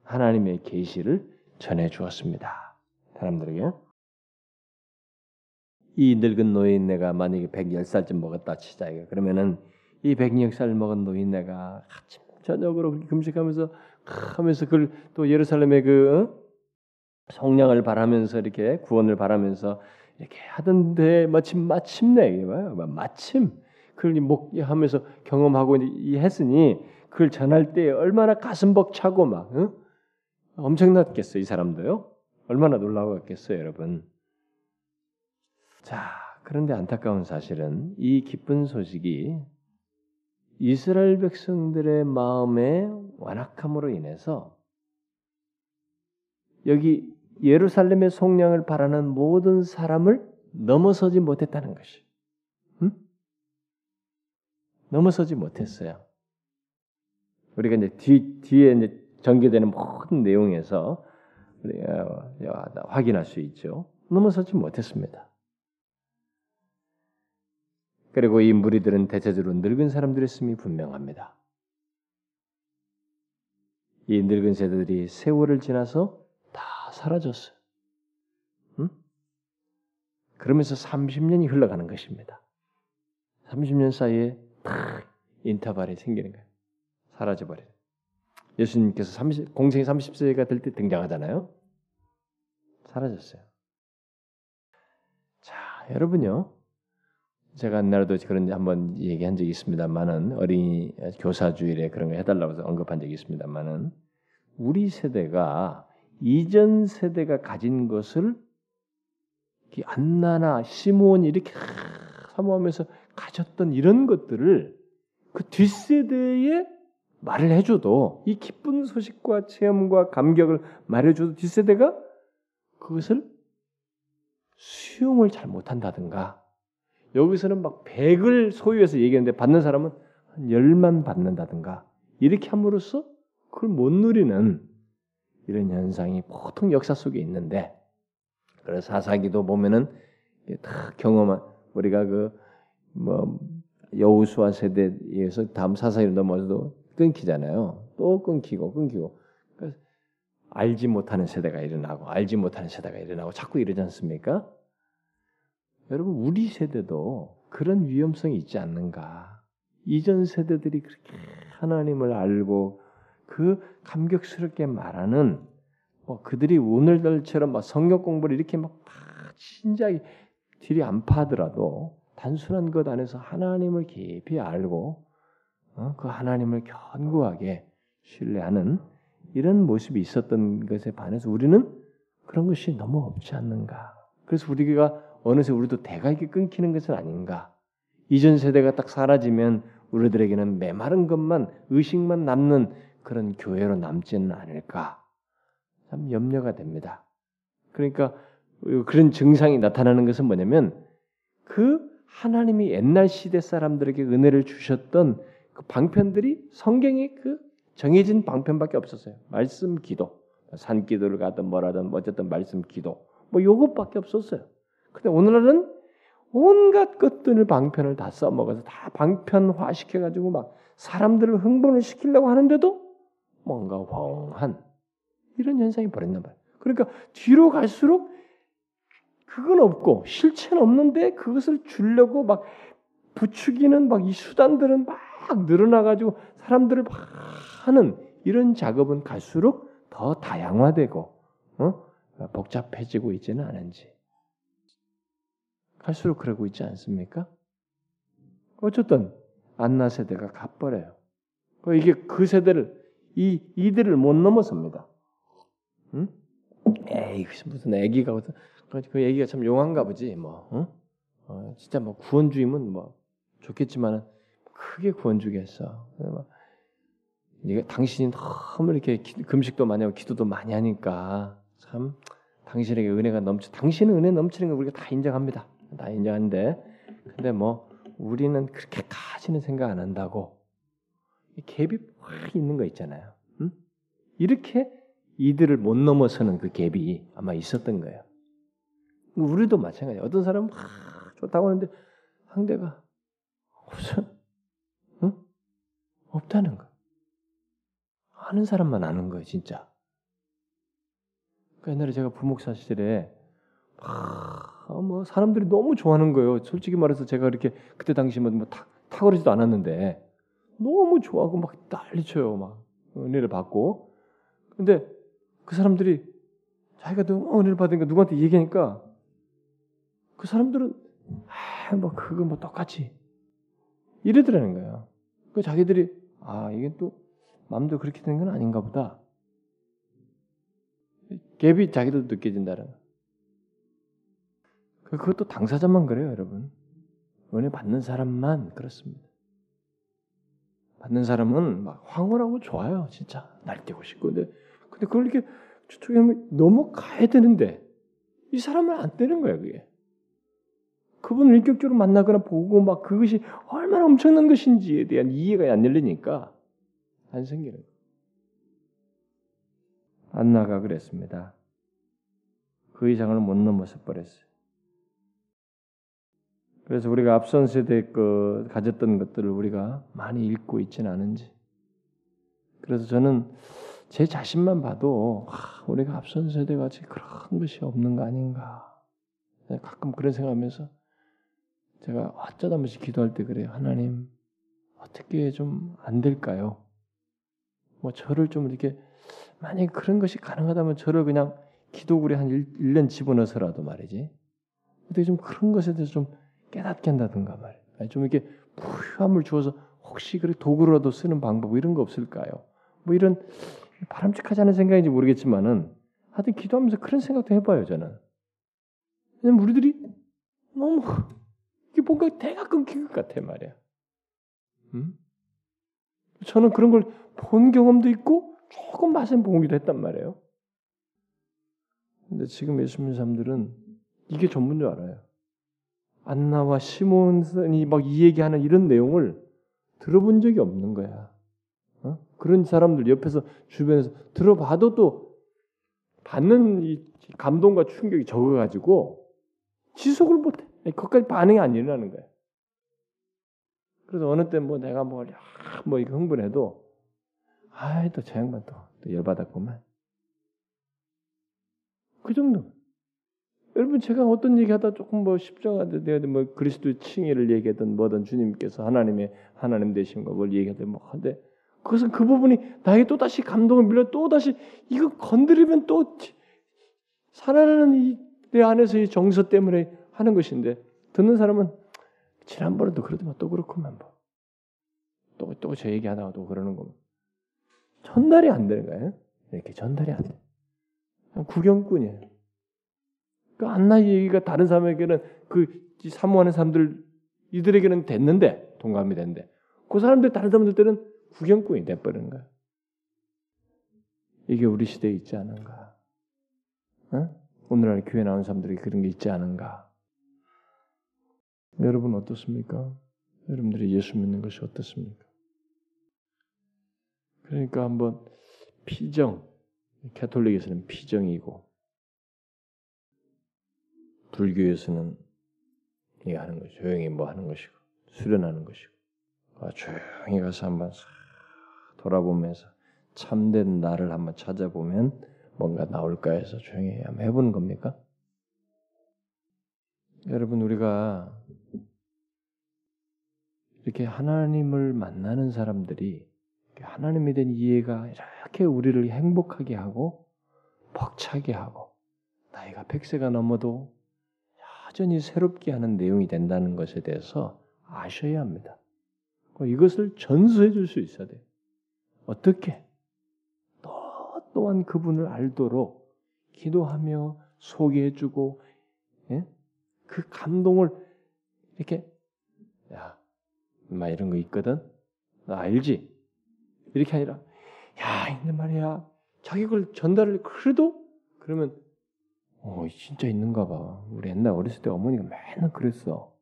하나님의 계시를 전해 주었습니다. 사람들에게 이 늙은 노인네가 만약에 110살쯤 먹었다 치자 이거 그러면은 이 110살 먹은 노인네가 아침 저녁으로 금식하면서 하면서 그걸 또 예루살렘의 그 어? 성량을 바라면서 이렇게 구원을 바라면서 이렇게 하던데 마침 마침내 마침 그걸 목하면서 경험하고 이 했으니 그걸 전할 때 얼마나 가슴 벅차고 막 어? 엄청났겠어 이 사람도요. 얼마나 놀라웠겠어요, 여러분. 자, 그런데 안타까운 사실은 이 기쁜 소식이 이스라엘 백성들의 마음의 완악함으로 인해서 여기 예루살렘의 속량을 바라는 모든 사람을 넘어서지 못했다는 것이. 음? 넘어서지 못했어요. 우리가 이제 뒤, 뒤에 이제 전개되는 모든 내용에서 확인할 수 있죠. 넘어서지 못했습니다. 그리고 이 무리들은 대체적으로 늙은 사람들이었음이 분명합니다. 이 늙은 세대들이 세월을 지나서 다 사라졌어요. 응? 그러면서 30년이 흘러가는 것입니다. 30년 사이에 탁 인터벌이 생기는 거예요. 사라져버려요. 예수님께서 30, 공생이 30세가 될 때 등장하잖아요. 사라졌어요. 자, 여러분요. 제가 옛날에도 그런 한번 얘기한 적이 있습니다만은 어린이 교사 주일에 그런 거 해달라고 해서 언급한 적이 있습니다만은 우리 세대가 이전 세대가 가진 것을 안나나 시몬 이렇게 사모하면서 가졌던 이런 것들을 그 뒷세대에 말을 해줘도 이 기쁜 소식과 체험과 감격을 말해줘도 뒷세대가 그것을 수용을 잘 못한다든가. 여기서는 막 100을 소유해서 얘기하는데 받는 사람은 한 10만 받는다든가. 이렇게 함으로써 그걸 못 누리는 이런 현상이 보통 역사 속에 있는데 그래서 사사기도 보면은 다 경험한 우리가 그뭐 여우수아 세대에서 다음 사사기로 넘어서도 끊기잖아요. 또 끊기고 끊기고. 알지 못하는 세대가 일어나고 알지 못하는 세대가 일어나고 자꾸 이러지 않습니까? 여러분 우리 세대도 그런 위험성이 있지 않는가? 이전 세대들이 그렇게 하나님을 알고 그 감격스럽게 말하는 뭐 그들이 오늘날처럼 막 성경 공부를 이렇게 막 진지하게 뒤리 안 파더라도 단순한 것 안에서 하나님을 깊이 알고 어? 그 하나님을 견고하게 신뢰하는 이런 모습이 있었던 것에 반해서 우리는 그런 것이 너무 없지 않는가. 그래서 우리가 어느새 우리도 대각이 끊기는 것은 아닌가? 이전 세대가 딱 사라지면 우리들에게는 메마른 것만 의식만 남는 그런 교회로 남지는 않을까? 참 염려가 됩니다. 그러니까 그런 증상이 나타나는 것은 뭐냐면 그 하나님이 옛날 시대 사람들에게 은혜를 주셨던 그 방편들이 성경에 그 정해진 방편밖에 없었어요. 말씀 기도, 산 기도를 가든 뭐라든 어쨌든 말씀 기도 뭐 요것밖에 없었어요. 근데 오늘날은 온갖 것들을 방편을 다 써먹어서 다 방편화 시켜가지고 막 사람들을 흥분을 시키려고 하는데도 뭔가 황한 이런 현상이 벌어진단 말이에요. 그러니까 뒤로 갈수록 그건 없고 실체는 없는데 그것을 주려고 막 부추기는 막 이 수단들은 막 늘어나가지고 사람들을 막 하는 이런 작업은 갈수록 더 다양화되고 어? 복잡해지고 있지는 않은지 갈수록 그러고 있지 않습니까? 어쨌든 안나 세대가 가버려요. 이게 그 세대를 이 이들을 못 넘어섭니다. 응? 에이 무슨 애기가 무슨 그 애기가 참 용한가 보지 뭐. 응? 어, 진짜 뭐 구원주의면 뭐 좋겠지만은 크게 구원주겠어. 이게 당신이 너무 이렇게 금식도 많이 하고 기도도 많이 하니까 참 당신에게 은혜가 넘쳐. 당신은 은혜 넘치는 거 우리가 다 인정합니다. 다 인정하는데 근데 뭐 우리는 그렇게까지는 생각 안 한다고 갭이 확 있는 거 있잖아요. 응? 이렇게 이들을 못 넘어서는 그 갭이 아마 있었던 거예요. 우리도 마찬가지예요. 어떤 사람은 막 좋다고 하는데 상대가 없어. 응? 없다는 거. 아는 사람만 아는 거예요, 진짜. 그 옛날에 제가 부목사 시절에 아, 뭐 사람들이 너무 좋아하는 거예요. 솔직히 말해서 제가 이렇게 그때 당시 뭐 탁, 탁월하지도 않았는데 너무 좋아하고 막 난리쳐요. 막 은혜를 받고. 근데 그 사람들이 자기가 너무 은혜를 받으니까 누구한테 얘기하니까 그 사람들은 아, 뭐 그거 뭐 똑같이 이러더라는 거예요. 그 자기들이 아 이게 또 마음대로 그렇게 되는 건 아닌가 보다. 갭이 자기도 느껴진다는. 그, 그것도 당사자만 그래요, 여러분. 은혜 받는 사람만 그렇습니다. 받는 사람은 막 황홀하고 좋아요, 진짜 날뛰고 싶고. 근데 근데 그걸 이렇게 저쪽에 하면 넘어가야 되는데 이 사람은 안 되는 거야, 그게. 그분을 인격적으로 만나거나 보고 막 그것이 얼마나 엄청난 것인지에 대한 이해가 안 열리니까 안 생기는 거예요. 안나가 그랬습니다. 그 이상을 못 넘어서 버렸어요. 그래서 우리가 앞선 세대 그 가졌던 것들을 우리가 많이 읽고 있지는 않은지. 그래서 저는 제 자신만 봐도 아, 우리가 앞선 세대 같이 그런 것이 없는 거 아닌가. 가끔 그런 생각하면서 제가 어쩌다 한번 기도할 때 그래요. 하나님 어떻게 좀 안 될까요? 뭐 저를 좀 이렇게 만약 그런 것이 가능하다면 저를 그냥 기도굴에 한 1, 1년 집어넣어서라도 말이지. 어떻게 좀 그런 것에 대해서 좀 깨닫게 한다든가 말이야. 좀 이렇게 부유함을 주어서 혹시 그래 도구로라도 쓰는 방법 이런 거 없을까요? 뭐 이런 바람직하지 않은 생각인지 모르겠지만은 하여튼 기도하면서 그런 생각도 해봐요 저는. 왜냐면 우리들이 너무 이게 뭔가 대가 끊긴 것 같아 말이야. 음? 저는 그런 걸 본 경험도 있고 조금 맛은 보기도 했단 말이에요. 근데 지금 예수 믿는 사람들은 이게 전부인 줄 알아요. 안나와 시몬이 막 이 얘기하는 이런 내용을 들어본 적이 없는 거야. 어? 그런 사람들 옆에서 주변에서 들어봐도 또 받는 이 감동과 충격이 적어가지고 지속을 못해. 그것까지 반응이 안 일어나는 거야. 그래서 어느 때 뭐 내가 뭐, 뭐 이거 흥분해도 아이 또 저 양반 또, 또 열받았구만. 그 정도. 여러분 제가 어떤 얘기하다 조금 뭐 십자가 되어 뭐 그리스도의 칭의를 얘기하든 뭐든 주님께서 하나님의 하나님 되심과 뭘 얘기하든 뭐 한데 그것은 그 부분이 나에게 또 다시 감동을 밀려 또 다시 이거 건드리면 또 살아나는 이 내 안에서 이 정서 때문에 하는 것인데 듣는 사람은 지난번에도 그러더만 또 그렇구만 뭐. 또또 저 얘기하다가 또 그러는 거 전달이 안 되는 거예요. 이렇게 전달이 안 돼. 구경꾼이에요. 그 안나 얘기가 다른 사람에게는 그 사모하는 사람들 이들에게는 됐는데 동감이 됐는데 그 사람들 다른 사람들 때는 구경꾼이 돼버리는 거야. 이게 우리 시대에 있지 않은가? 어? 오늘날 교회 나온 사람들이 그런 게 있지 않은가? 여러분 어떻습니까? 여러분들이 예수 믿는 것이 어떻습니까? 그러니까 한번 피정, 캐톨릭에서는 피정이고 불교에서는 이 하는 거 조용히 뭐 하는 것이고 수련하는 것이고 아, 조용히 가서 한번 돌아보면서 참된 나를 한번 찾아보면 뭔가 나올까 해서 조용히 한번 해보는 겁니까? 여러분 우리가 이렇게 하나님을 만나는 사람들이 하나님에 대한 이해가 이렇게 우리를 행복하게 하고 벅차게 하고 나이가 100세가 넘어도 여전히 새롭게 하는 내용이 된다는 것에 대해서 아셔야 합니다. 이것을 전수해 줄 수 있어야 돼요. 어떻게? 또 또한 그분을 알도록 기도하며 소개해 주고 예? 그 감동을 이렇게 야, 막 이런 거 있거든. 너 알지? 이렇게 아니라 야, 있는 말이야. 자기 걸 전달을 그래도 그러면 어, 진짜 있는가 봐. 우리 옛날 어렸을 때 어머니가 맨날 그랬어.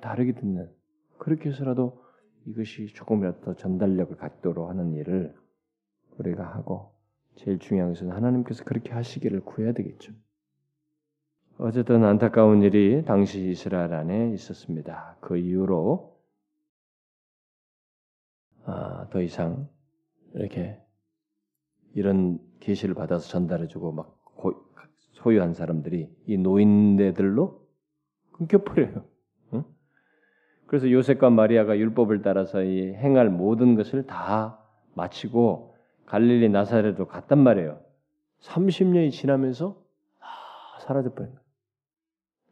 다르게 듣는. 그렇게 해서라도 이것이 조금이라도 더 전달력을 갖도록 하는 일을 우리가 하고 제일 중요한 것은 하나님께서 그렇게 하시기를 구해야 되겠죠. 어쨌든 안타까운 일이 당시 이스라엘 안에 있었습니다. 그 이후로 아, 더 이상 이렇게 이런 계시를 받아서 전달해주고 막 소유한 사람들이 이 노인네들로 끊겨버려요. 응? 그래서 요셉과 마리아가 율법을 따라서 이 행할 모든 것을 다 마치고 갈릴리 나사렛으로 갔단 말이에요. 30년이 지나면서 다 사라져버린 거예요.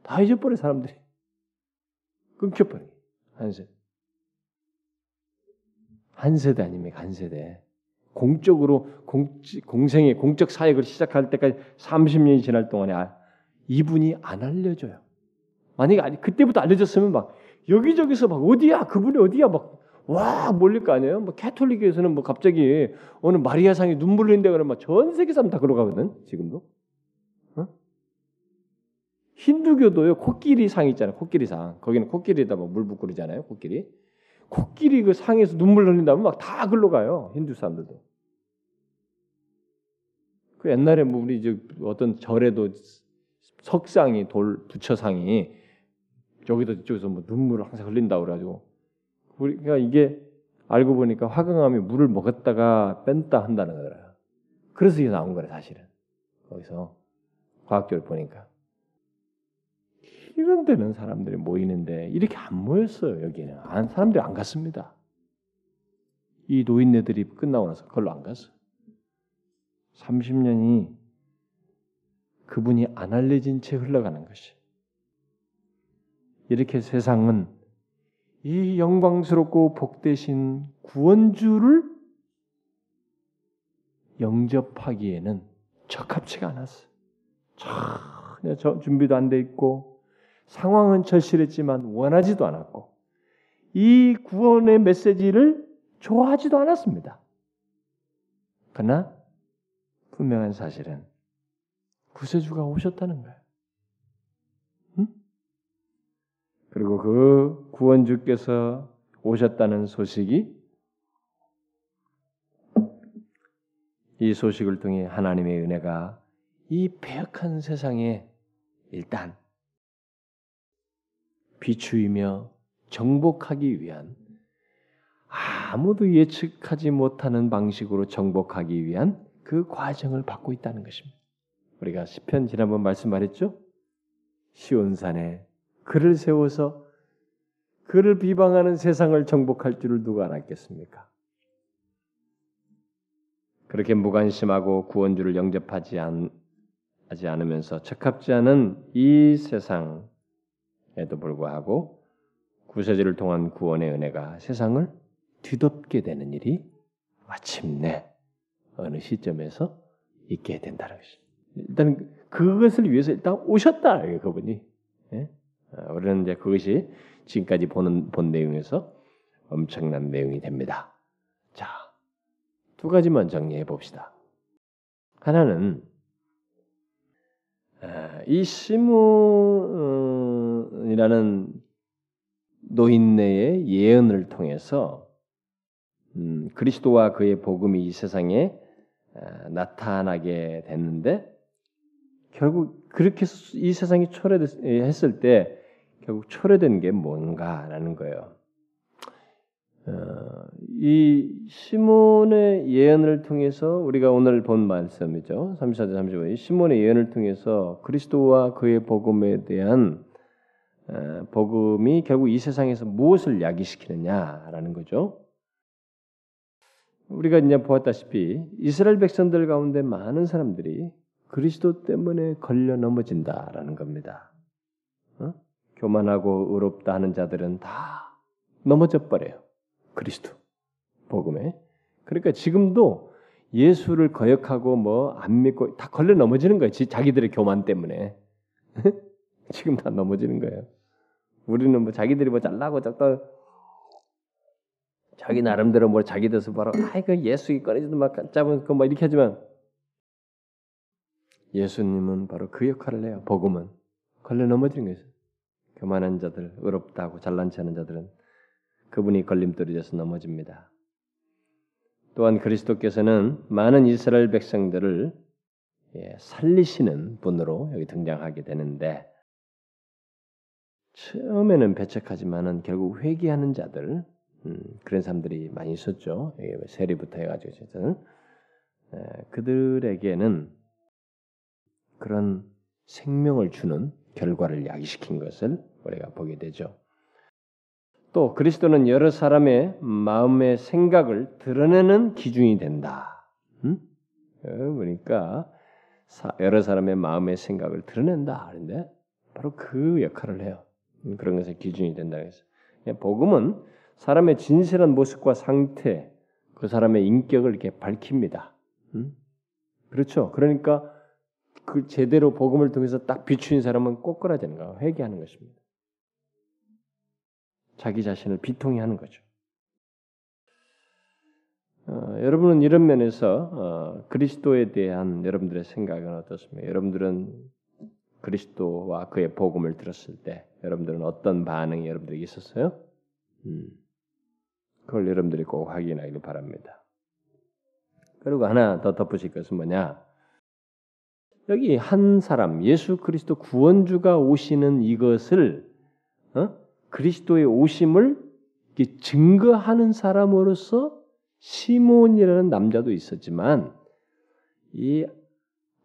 다 잊어버린 사람들이. 끊겨버린 거예요. 한 세대. 한 세대 아닙니까? 한 세대. 공적으로 공, 공생의 공적 사역을 시작할 때까지 30년이 지날 동안에 아, 이분이 안 알려져요. 만약에 아니 그때부터 알려졌으면 막 여기저기서 막 어디야 그분이 어디야 막 와 몰릴 거 아니에요. 뭐 캐톨릭에서는 뭐 갑자기 어느 마리아상이 눈물 흘린다 그러면 전 세계 사람 다 그러 가거든 지금도. 어? 힌두교도요 코끼리 상 있잖아요. 코끼리 상 거기는 코끼리에다 뭐물 붓고 그러잖아요. 코끼리. 코끼리 그 상에서 눈물 흘린다면 막 다 글로 가요. 힌두 사람들도. 그 옛날에 뭐 우리 이제 어떤 절에도 석상이 돌 부처상이 저기도 이쪽에서 뭐 눈물을 항상 흘린다고 그래가지고 그러니까 이게 알고 보니까 화강암이 물을 먹었다가 뺀다 한다는 거더라. 그래서 이게 나온 거래 사실은 거기서 과학적으로 보니까 이런 데는 사람들이 모이는데 이렇게 안 모였어요 여기는 안, 사람들이 안 갔습니다. 이 노인네들이 끝나고 나서 그걸로 안 갔어. 30년이 그분이 안 알려진 채 흘러가는 것이. 이렇게 세상은 이 영광스럽고 복되신 구원주를 영접하기에는 적합치가 않았어. 전혀 준비도 안 돼 있고 상황은 절실했지만 원하지도 않았고 이 구원의 메시지를 좋아하지도 않았습니다. 그러나 분명한 사실은 구세주가 오셨다는 거예요. 응? 그리고 그 구원주께서 오셨다는 소식이 이 소식을 통해 하나님의 은혜가 이 배역한 세상에 일단 비추이며 정복하기 위한 아무도 예측하지 못하는 방식으로 정복하기 위한 그 과정을 받고 있다는 것입니다. 우리가 시편 지난번 말씀 말했죠? 시온산에 그를 세워서 그를 비방하는 세상을 정복할 줄을 누가 알았겠습니까? 그렇게 무관심하고 구원주를 영접하지 않, 하지 않으면서 적합지 않은 이 세상 에도 불구하고 구세주를 통한 구원의 은혜가 세상을 뒤덮게 되는 일이 마침내 어느 시점에서 있게 된다는 것입니다. 일단 그것을 위해서 일단 오셨다. 그분이. 예? 아, 우리는 이제 그것이 지금까지 보는 본 내용에서 엄청난 내용이 됩니다. 자, 두 가지만 정리해 봅시다. 하나는 아, 이시 몬이라는 노인네의 예언을 통해서 음, 그리스도와 그의 복음이 이 세상에 아, 나타나게 됐는데 결국 그렇게 이 세상이 초래했을 때 결국 초래된 게 뭔가라는 거예요. 어, 이 시몬의 예언을 통해서 우리가 오늘 본 말씀이죠. 34절 35절. 이 시몬의 예언을 통해서 그리스도와 그의 복음에 대한 어, 복음이 결국 이 세상에서 무엇을 야기시키느냐라는 거죠. 우리가 이제 보았다시피 이스라엘 백성들 가운데 많은 사람들이 그리스도 때문에 걸려 넘어진다라는 겁니다. 어? 교만하고 의롭다 하는 자들은 다 넘어져 버려요. 그리스도 복음에. 그러니까 지금도 예수를 거역하고 뭐 안 믿고 다 걸려 넘어지는 거예요. 자기들의 교만 때문에. 지금 다 넘어지는 거예요. 우리는 뭐 자기들이 뭐 잘나고 작다 자기 나름대로 뭐 자기 돼서 바로 아이그 예수이 꺼내지도 막 잡은 거뭐 이렇게 하지만 예수님은 바로 그 역할을 해요. 복음은 걸려 넘어지는 거예요. 교만한 자들, 의롭다고 잘난 체 하는 자들은 그분이 걸림돌이 돼서 넘어집니다. 또한 그리스도께서는 많은 이스라엘 백성들을 예, 살리시는 분으로 여기 등장하게 되는데 처음에는 배척하지만은 결국 회개하는 자들 음, 그런 사람들이 많이 있었죠. 세리부터 해가지고 어쨌든 그들에게는 그런 생명을 주는 결과를 야기시킨 것을 우리가 보게 되죠. 또 그리스도는 여러 사람의 마음의 생각을 드러내는 기준이 된다. 음? 그러니까 여러 사람의 마음의 생각을 드러낸다. 그런데 바로 그 역할을 해요. 음, 그런 것의 기준이 된다. 그래서 복음은 사람의 진실한 모습과 상태, 그 사람의 인격을 이렇게 밝힙니다. 음? 그렇죠. 그러니까 그 제대로 복음을 통해서 딱 비추인 사람은 꼬꾸라지는 거, 회개하는 것입니다. 자기 자신을 비통히 하는 거죠. 어, 여러분은 이런 면에서 어, 그리스도에 대한 여러분들의 생각은 어떻습니까? 여러분들은 그리스도와 그의 복음을 들었을 때 여러분들은 어떤 반응이 여러분들에게 있었어요? 음, 그걸 여러분들이 꼭 확인하기를 바랍니다. 그리고 하나 더 덧붙일 것은 뭐냐? 여기 한 사람 예수 그리스도 구원주가 오시는 이것을 어? 그리스도의 오심을 증거하는 사람으로서 시몬이라는 남자도 있었지만 이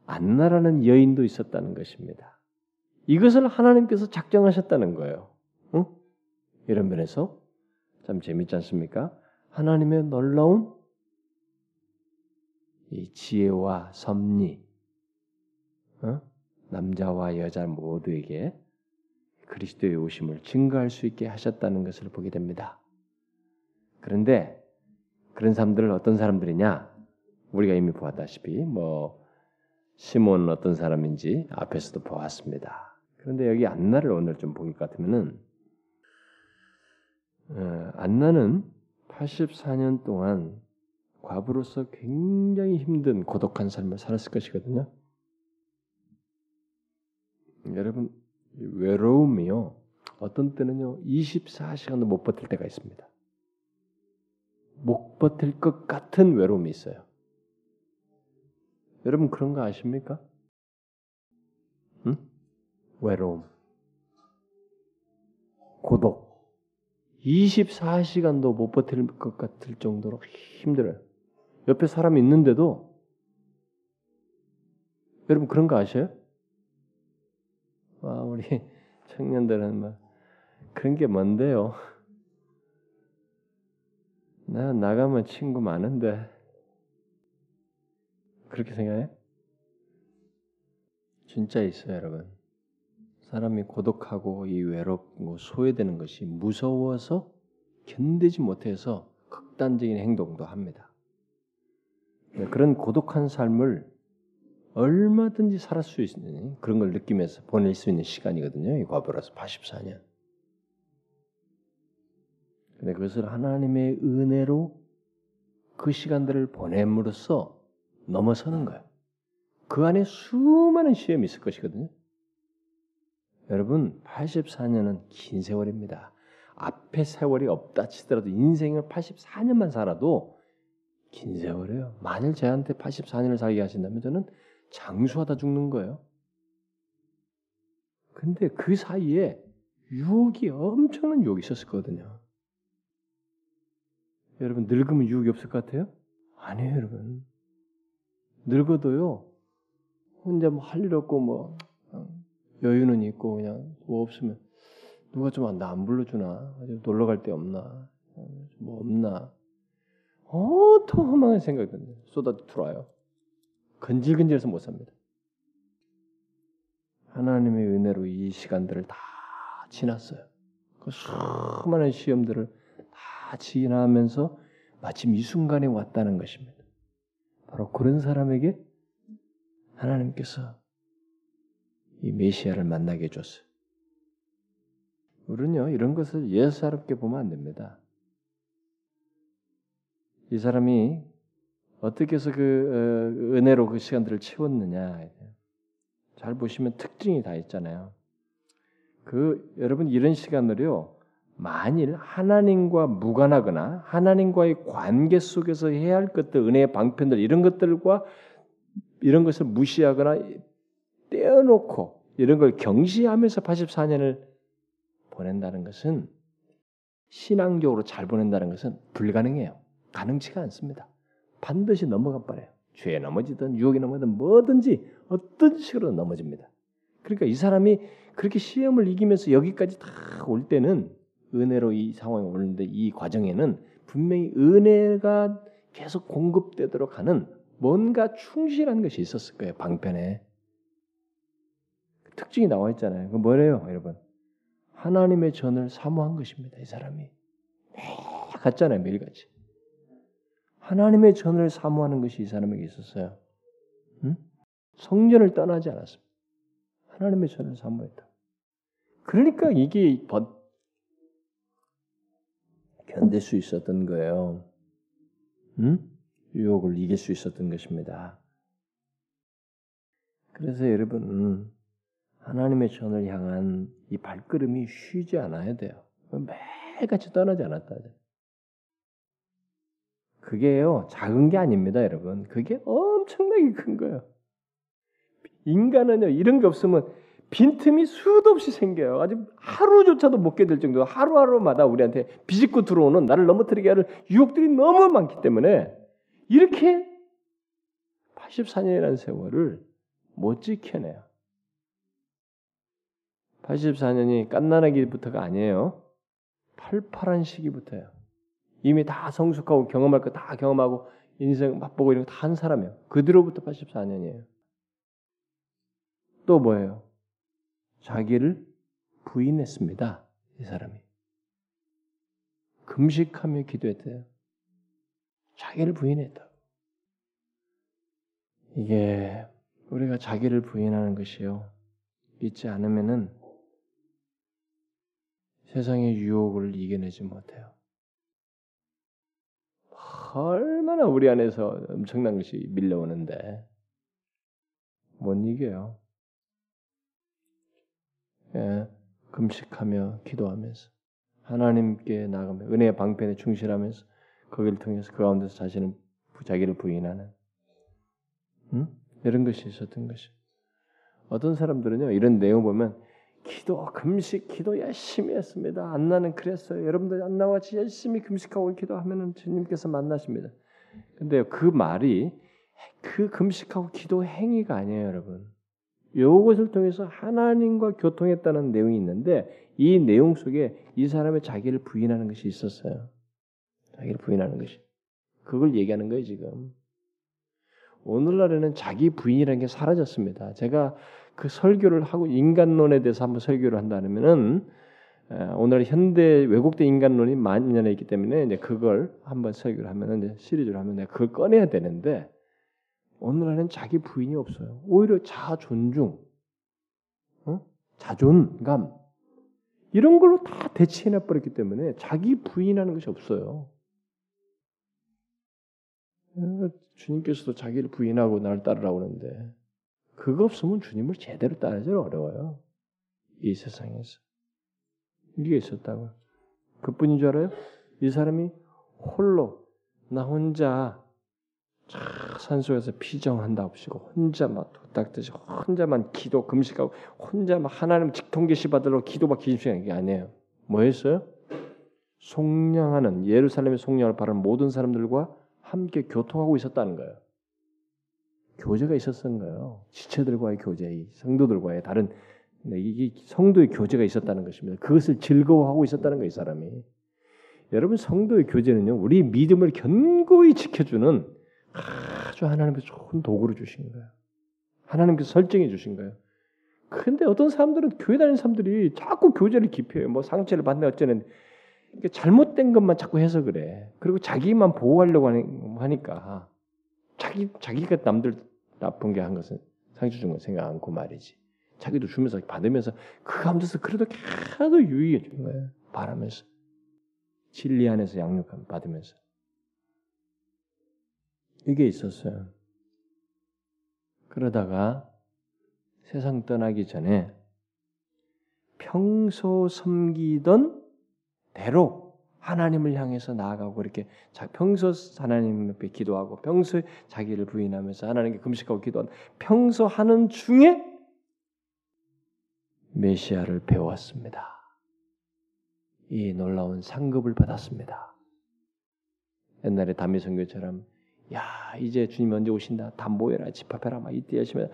안나라는 여인도 있었다는 것입니다. 이것을 하나님께서 작정하셨다는 거예요. 어? 이런 면에서 참 재밌지 않습니까? 하나님의 놀라운 이 지혜와 섭리, 어? 남자와 여자 모두에게 그리스도의 오심을 증거할 수 있게 하셨다는 것을 보게 됩니다. 그런데 그런 사람들은 어떤 사람들이냐? 우리가 이미 보았다시피 뭐 시몬은 어떤 사람인지 앞에서도 보았습니다. 그런데 여기 안나를 오늘 좀 보기 같으면은 어, 안나는 84년 동안 과부로서 굉장히 힘든 고독한 삶을 살았을 것이거든요. 여러분 외로움이요. 어떤 때는요. 24시간도 못 버틸 때가 있습니다. 못 버틸 것 같은 외로움이 있어요. 여러분 그런 거 아십니까? 응? 외로움. 고독. 24시간도 못 버틸 것 같을 정도로 힘들어요. 옆에 사람이 있는데도 여러분 그런 거 아셔요? 와, 우리 청년들은 막 그런 게 뭔데요? 나 나가면 친구 많은데 그렇게 생각해? 진짜 있어요, 여러분. 사람이 고독하고 이 외롭고 소외되는 것이 무서워서 견디지 못해서 극단적인 행동도 합니다. 그런 고독한 삶을 얼마든지 살할 수 있는 그런 걸 느끼면서 보낼 수 있는 시간이거든요. 이 과부라서 84년. 근데 그것을 하나님의 은혜로 그 시간들을 보냄으로써 넘어서는 거예요. 그 안에 수많은 시험이 있을 것이거든요. 여러분, 84년은 긴 세월입니다. 앞에 세월이 없다 치더라도 인생을 84년만 살아도 긴 세월이에요. 만일 저한테 84년을 살게 하신다면 저는 장수하다 죽는 거예요. 근데 그 사이에 유혹이 엄청난 유혹이 있었을 거거든요. 여러분 늙으면 유혹이 없을 것 같아요? 아니에요, 여러분. 늙어도요. 혼자 뭐 할 일 없고 뭐 여유는 있고 그냥 뭐 없으면 누가 좀 나 안 불러주나 놀러 갈 데 없나 뭐 없나 어떤 허망한 생각이 쏟아 들어와요. 건질건질해서 못 삽니다. 하나님의 은혜로 이 시간들을 다 지났어요. 그 수많은 시험들을 다 지나면서 마침 이 순간에 왔다는 것입니다. 바로 그런 사람에게 하나님께서 이 메시아를 만나게 해줬어요. 우리는요 이런 것을 예사롭게 보면 안 됩니다. 이 사람이 어떻게 해서 그 어, 은혜로 그 시간들을 채웠느냐 잘 보시면 특징이 다 있잖아요. 그 여러분 이런 시간을요 만일 하나님과 무관하거나 하나님과의 관계 속에서 해야 할 것들 은혜의 방편들 이런 것들과 이런 것을 무시하거나 떼어놓고 이런 걸 경시하면서 84년을 보낸다는 것은 신앙적으로 잘 보낸다는 것은 불가능해요. 가능치가 않습니다. 반드시 넘어가 버려요. 죄에 넘어지든 유혹에 넘어지든 뭐든지 어떤 식으로 넘어집니다. 그러니까 이 사람이 그렇게 시험을 이기면서 여기까지 다 올 때는 은혜로 이 상황에 오는데 이 과정에는 분명히 은혜가 계속 공급되도록 하는 뭔가 충실한 것이 있었을 거예요. 방편에 특징이 나와 있잖아요. 그 뭐래요, 여러분? 하나님의 전을 사모한 것입니다. 이 사람이 같잖아요, 매일같이. 하나님의 전을 사모하는 것이 이 사람에게 있었어요. 응? 성전을 떠나지 않았습니다. 하나님의 전을 사모했다. 그러니까 이게 견딜 수 있었던 거예요. 응? 유혹을 이길 수 있었던 것입니다. 그래서 여러분 하나님의 전을 향한 이 발걸음이 쉬지 않아야 돼요. 매일같이 떠나지 않았다. 그게요, 작은 게 아닙니다, 여러분. 그게 엄청나게 큰 거예요. 인간은요, 이런 게 없으면 빈틈이 수도 없이 생겨요. 아주 하루조차도 못 견딜 정도 하루하루마다 우리한테 비집고 들어오는 나를 넘어뜨리게 하는 유혹들이 너무 많기 때문에 이렇게 84년이라는 세월을 못 지켜내요. 84년이 깐난하기부터가 아니에요. 팔팔한 시기부터예요. 이미 다 성숙하고 경험할 거 다 경험하고 인생 맛보고 이런 거 다 한 사람이에요. 그뒤로부터 84년이에요. 또 뭐예요? 자기를 부인했습니다. 이 사람이. 금식하며 기도했대요. 자기를 부인했다. 이게 우리가 자기를 부인하는 것이요. 믿지 않으면은 세상의 유혹을 이겨내지 못해요. 얼마나 우리 안에서 엄청난 것이 밀려오는데 못 이겨요. 예, 금식하며 기도하면서 하나님께 나가며 은혜의 방편에 충실하면서 거기를 통해서 그 가운데서 자신을 자기를 부인하는 음? 이런 것이 있었던 것이. 어떤 사람들은요 이런 내용 보면 기도, 금식, 기도 열심히 했습니다. 안 나는 그랬어요. 여러분들 안나같이 열심히 금식하고 기도하면은 주님께서 만나십니다. 근데 그 말이 그 금식하고 기도 행위가 아니에요, 여러분. 이것을 통해서 하나님과 교통했다는 내용이 있는데 이 내용 속에 이 사람의 자기를 부인하는 것이 있었어요. 자기를 부인하는 것이. 그걸 얘기하는 거예요, 지금. 오늘날에는 자기 부인이라는 게 사라졌습니다. 제가 그 설교를 하고 인간론에 대해서 한번 설교를 한다면은 오늘 현대 왜곡된 인간론이 만년에 있기 때문에 이제 그걸 한번 설교를 하면은 시리즈를 하면 내가 그걸 꺼내야 되는데 오늘날은 자기 부인이 없어요. 오히려 자존중, 어? 자존감 이런 걸로 다 대체해놔 버렸기 때문에 자기 부인하는 것이 없어요. 어, 주님께서도 자기를 부인하고 나를 따르라고 하는데 그거 없으면 주님을 제대로 따르기 어려워요. 이 세상에서. 이게 있었다고. 그뿐인 줄 알아요? 이 사람이 홀로 나 혼자 산속에서 피정한다없이고 혼자 막 도닥듯이 혼자만 기도 금식하고 혼자 막 하나님 직통계시 받으러 기도 막 기심시한 게 아니에요. 뭐였어요? 송량하는 예루살렘의 송량을 바라는 모든 사람들과 함께 교통하고 있었다는 거예요. 교제가 있었던 거예요. 지체들과의 교제, 성도들과의 다른 이게 성도의 교제가 있었다는 것입니다. 그것을 즐거워하고 있었다는 거예요, 이 사람이. 여러분 성도의 교제는요, 우리 믿음을 견고히 지켜주는 아주 하나님께서 좋은 도구를 주신 거예요. 하나님께서 설정해 주신 거예요. 근데 어떤 사람들은 교회 다니는 사람들이 자꾸 교제를 기피해요. 뭐 상처를 받네 어쩌는 잘못된 것만 자꾸 해서 그래. 그리고 자기만 보호하려고 하니까 자기 자기가 남들 나쁜 게 한 것은 상처 준 건 생각 않고 말이지. 자기도 주면서 받으면서 그 가운데서 그래도 계속 유익해 주는 거예요. 바라면서 진리 안에서 양육함 받으면서 이게 있었어요. 그러다가 세상 떠나기 전에 평소 섬기던 대로 하나님을 향해서 나아가고 이렇게 평소 하나님 앞에 기도하고 평소에 자기를 부인하면서 하나님께 금식하고 기도하는 평소 하는 중에 메시아를 배웠습니다. 이 놀라운 상급을 받았습니다. 옛날에 담미 선교처럼 야 이제 주님 언제 오신다? 다 모여라 집합해라 막 이때 열심히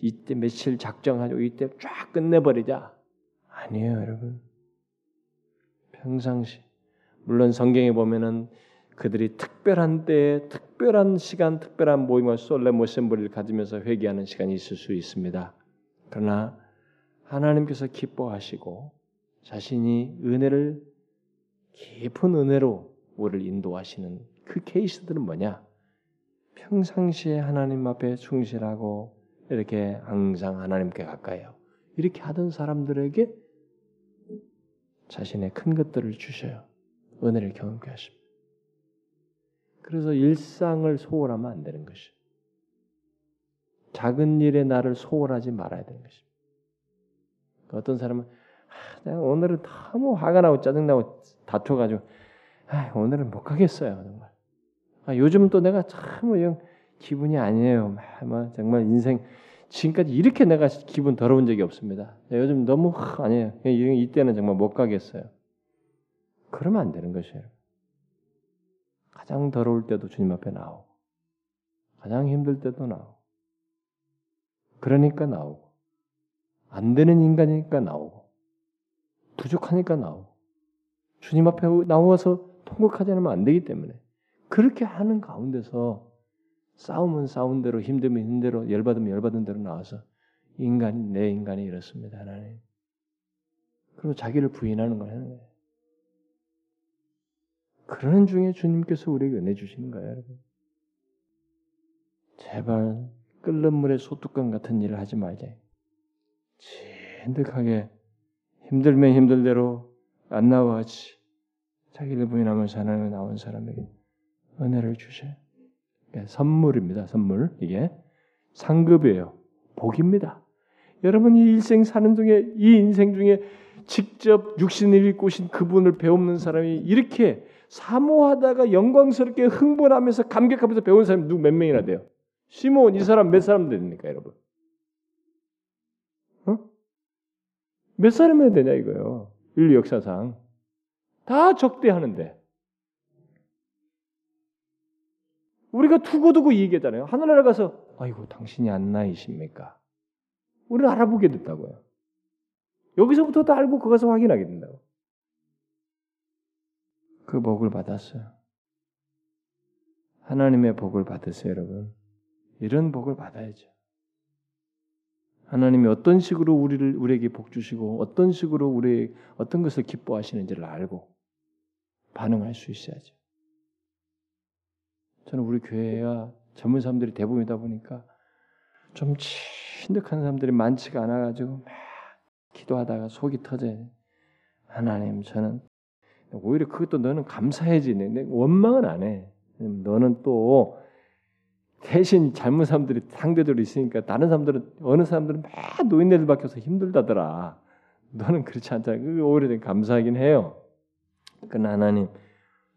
이때 며칠 작정하고 이때 쫙 끝내버리자. 아니에요 여러분. 평상시 물론 성경에 보면은 그들이 특별한 때에 특별한 시간 특별한 모임과 솔레 모셈브리를 가지면서 회개하는 시간이 있을 수 있습니다. 그러나 하나님께서 기뻐하시고 자신이 은혜를 깊은 은혜로 우리를 인도하시는 그 케이스들은 뭐냐? 평상시에 하나님 앞에 충실하고 이렇게 항상 하나님께 가까이요. 이렇게 하던 사람들에게 자신의 큰 것들을 주셔요. 은혜를 경험케 하십니다. 그래서 일상을 소홀하면 안 되는 것이. 작은 일에 나를 소홀하지 말아야 되는 것입니다. 어떤 사람은 아, 내가 오늘은 너무 화가 나고 짜증나고 다퉈가지고 아, 오늘은 못 가겠어요 정말. 아, 요즘 또 내가 참 영, 기분이 아니에요. 뭐 정말 인생 지금까지 이렇게 내가 기분 더러운 적이 없습니다. 요즘 너무 아니에요. 이때는 정말 못 가겠어요. 그러면 안 되는 것이에요. 가장 더러울 때도 주님 앞에 나오고, 가장 힘들 때도 나오고, 그러니까 나오고, 안 되는 인간이니까 나오고, 부족하니까 나오고, 주님 앞에 나와서 통곡하지 않으면 안 되기 때문에 그렇게 하는 가운데서 싸움은 싸운 대로 힘들면 힘든 대로 열받으면 열받은 대로 나와서 인간이 내 인간이 이렇습니다 하나님. 그리고 자기를 부인하는 걸 하는 거예요. 그러는 중에 주님께서 우리에게 은혜 주시는 거예요, 여러분. 제발 끓는 물에 소뚜껑 같은 일을 하지 말자. 진득하게 힘들면 힘들 대로 안 나와지 자기를 부인하면서 하나님에 나온 사람에게 은혜를 주셔요. 선물입니다. 선물 이게 상급이에요. 복입니다. 여러분 이 일생 사는 중에 이 인생 중에 직접 육신을 입고 오신 그분을 배우는 사람이 이렇게 사모하다가 영광스럽게 흥분하면서 감격하면서 배운 사람이 누구 몇 명이나 돼요? 시몬 이 사람 몇 사람 됩니까, 여러분? 어? 몇 사람이나 되냐 이거요. 인류 역사상 다 적대하는데 우리가 두고두고 얘기했잖아요. 하늘나라 가서 아이고 당신이 안나이십니까? 우리를 알아보게 됐다고요. 여기서부터 다 알고 거 가서 확인하게 된다고. 그 복을 받았어요. 하나님의 복을 받으세요, 여러분. 이런 복을 받아야죠. 하나님이 어떤 식으로 우리를 우리에게 복 주시고 어떤 식으로 우리 어떤 것을 기뻐하시는지를 알고 반응할 수 있어야죠. 저는 우리 교회가 젊은 사람들이 대부분이다 보니까 좀 진득한 사람들이 많지가 않아가지고 막 기도하다가 속이 터져요. 하나님 저는 오히려 그것도 너는 감사해지. 내 원망은 안 해. 너는 또 대신 젊은 사람들이 상대적으로 있으니까 다른 사람들은 어느 사람들은 막 노인네들 밖에 없어 힘들다더라. 너는 그렇지. 그게 오히려 감사하긴 해요. 그러나 하나님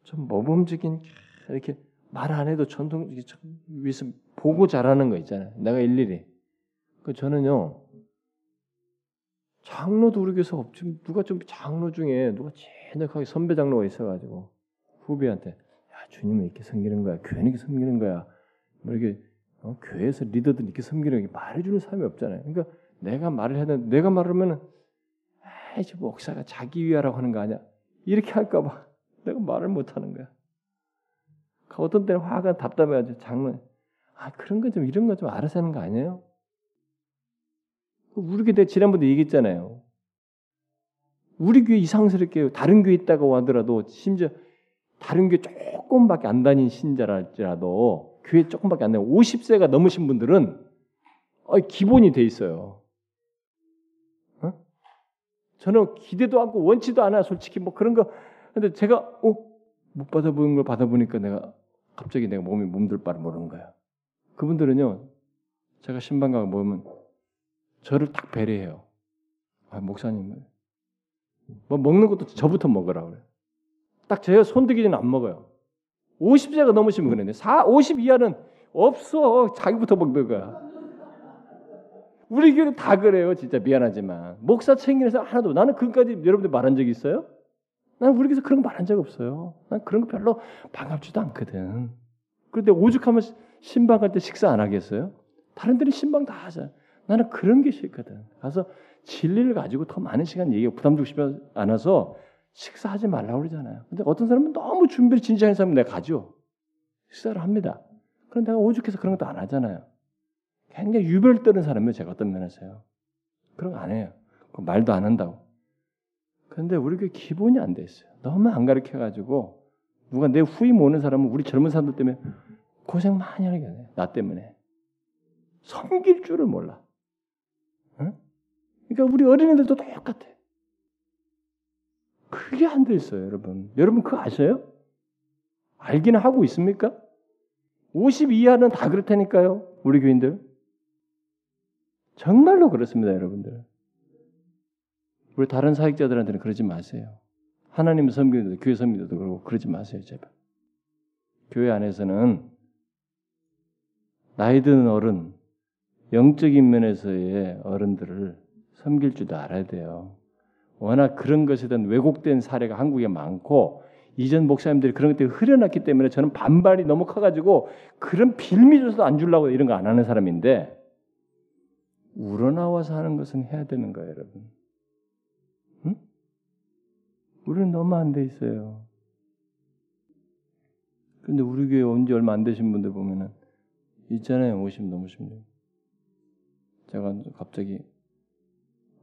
좀 모범적인 이렇게 말 안 해도 전통 위에서 보고 잘하는 거 있잖아요. 내가 일일이. 그 저는요 장로도 우리 교회서 없지 누가 좀 장로 중에 누가 진득하게 선배 장로가 있어가지고 후배한테 야 주님을 이렇게 섬기는 거야 교회는 이렇게 섬기는 거야 뭐 이렇게 어, 교회에서 리더들 이렇게 섬기는 게 말해주는 사람이 없잖아요. 그러니까 내가 말을 해야 되는 내가 말하면은 에이 저 목사가 자기 위하라고 하는 거 아니야 이렇게 할까봐 내가 말을 못 하는 거야. 그 어떤 때는 화가 답답해가지고 장로 아 그런 거 좀 이런 거 좀 알아서 하는 거 아니에요? 우리 교회 지난번에 얘기했잖아요. 우리 교회 이상스럽게 다른 교회 있다고 하더라도 심지어 다른 교회 조금밖에 안 다닌 신자랄지라도 교회 조금밖에 안 다닌 50세가 넘으신 분들은 기본이 돼 있어요. 어? 저는 기대도 않고 원치도 않아 솔직히 뭐 그런 거 근데 제가 어? 못 받아보는 걸 받아보니까 내가 갑자기 내가 몸이 몸둘 바를 모르는 거야. 그분들은요 제가 신방 가고 보면 저를 딱 배려해요. 아, 목사님, 뭐 먹는 것도 저부터 먹으라 그래. 딱 제가 손대기 전에 안 먹어요. 50세가 넘으시면 그러네. 4, 50 이하는 없어. 자기부터 먹는 거야. 우리 교회는 다 그래요. 진짜 미안하지만. 목사 챙기면서 하나도. 나는 그까지 여러분들 말한 적 있어요? 나는 우리 교회에서 그런 거 말한 적 없어요. 난 그런 거 별로 반갑지도 않거든. 그런데 오죽하면 신방 갈 때 식사 안 하겠어요? 다른 데는 신방 다 하잖아. 나는 그런 게 싫거든. 가서 진리를 가지고 더 많은 시간 얘기하고 부담 주고 싶지 않아서 식사하지 말라고 그러잖아요. 근데 어떤 사람은 너무 준비를 진지한 사람은 내가 가죠. 식사를 합니다. 그런데 내가 오죽해서 그런 것도 안 하잖아요. 굉장히 유별 떠는 사람이에요. 제가 어떤 면에서요. 그런 거 안 해요. 말도 안 한다고. 그런데 우리 그 기본이 안 돼 있어요. 너무 안 가르쳐 가지고 누가 내 후임 오는 사람은 우리 젊은 사람들 때문에 고생 많이 하게 돼. 나 때문에. 섬길 줄을 몰라. 그러니까 우리 어린애들도 똑같아. 그게 안 돼 있어요, 여러분. 여러분 그거 아세요? 알기는 하고 있습니까? 50 이하는 다 그렇다니까요, 우리 교인들. 정말로 그렇습니다, 여러분들. 우리 다른 사역자들한테는 그러지 마세요. 하나님 섬기는 교회 섬기도 그러고 그러지 마세요, 제발. 교회 안에서는 나이 드는 어른, 영적인 면에서의 어른들을 섬길 줄도 알아야 돼요. 워낙 그런 것에 대한 왜곡된 사례가 한국에 많고 이전 목사님들이 그런 것들이 흐려놨기 때문에 저는 반발이 너무 커가지고 그런 빌미조차도 안 주려고 이런 거 안 하는 사람인데 우러나와서 하는 것은 해야 되는 거예요, 여러분. 응? 우리는 너무 안 돼 있어요. 근데 우리 교회 온 지 얼마 안 되신 분들 보면은 있잖아요, 50 넘으신 분. 제가 갑자기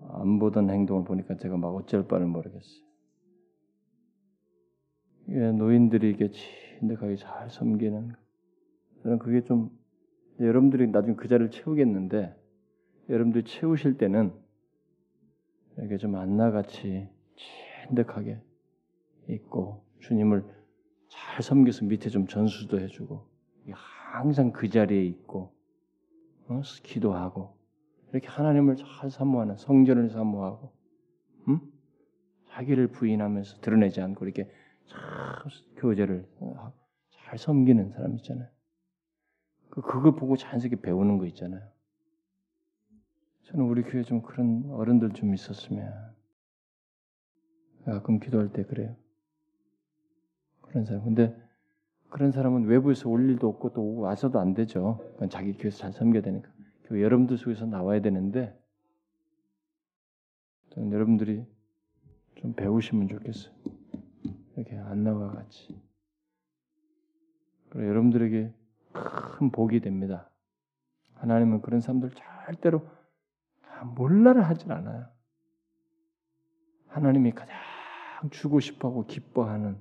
안 보던 행동을 보니까 제가 막 어쩔 바를 모르겠어요. 예, 노인들이 이게 진득하게 잘 섬기는 저는 그게 좀 여러분들이 나중에 그 자리를 채우겠는데 여러분들이 채우실 때는 이렇게 좀 안나같이 진득하게 있고 주님을 잘 섬겨서 밑에 좀 전수도 해주고 항상 그 자리에 있고 어? 기도하고 이렇게 하나님을 잘 사모하는 성전을 사모하고 음? 자기를 부인하면서 드러내지 않고 이렇게 참 교제를 잘 섬기는 사람 있잖아요. 그 그거 보고 자연스럽게 배우는 거 있잖아요. 저는 우리 교회 좀 그런 어른들 좀 있었으면 가끔 기도할 때 그래요. 그런 사람. 근데 그런 사람은 외부에서 올 일도 없고 또 와서도 안 되죠. 자기 교회에서 잘 섬겨야 되니까. 그 여러분들 속에서 나와야 되는데 저는 여러분들이 좀 배우시면 좋겠어요. 이렇게 안 나와 같이. 그리고 여러분들에게 큰 복이 됩니다. 하나님은 그런 사람들 절대로 몰라를 하질 않아요. 하나님이 가장 주고 싶어하고 기뻐하는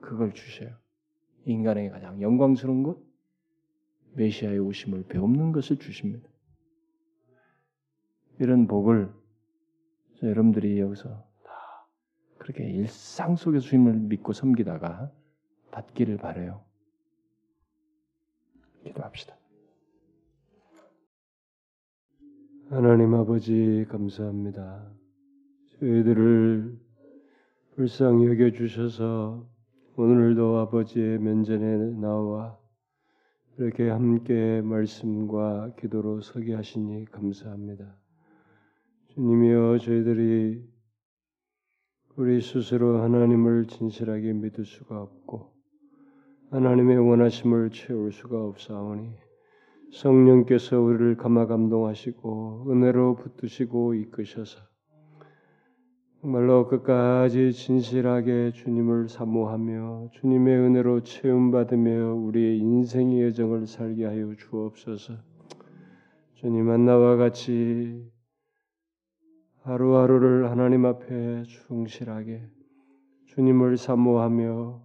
그걸 주셔요. 인간에게 가장 영광스러운 것, 메시아의 오심을 배우는 것을 주십니다. 이런 복을 여러분들이 여기서 다 그렇게 일상 속에 주님을 믿고 섬기다가 받기를 바래요. 기도합시다. 하나님 아버지 감사합니다. 저희들을 불쌍히 여겨 주셔서 오늘도 아버지의 면전에 나와 이렇게 함께 말씀과 기도로 서게 하시니 감사합니다. 주님이여 저희들이 우리 스스로 하나님을 진실하게 믿을 수가 없고 하나님의 원하심을 채울 수가 없사오니 성령께서 우리를 감화 감동하시고 은혜로 붙드시고 이끄셔서 정말로 끝까지 진실하게 주님을 사모하며 주님의 은혜로 채움받으며 우리의 인생의 여정을 살게 하여 주옵소서. 주님 한나와 같이 하루하루를 하나님 앞에 충실하게 주님을 사모하며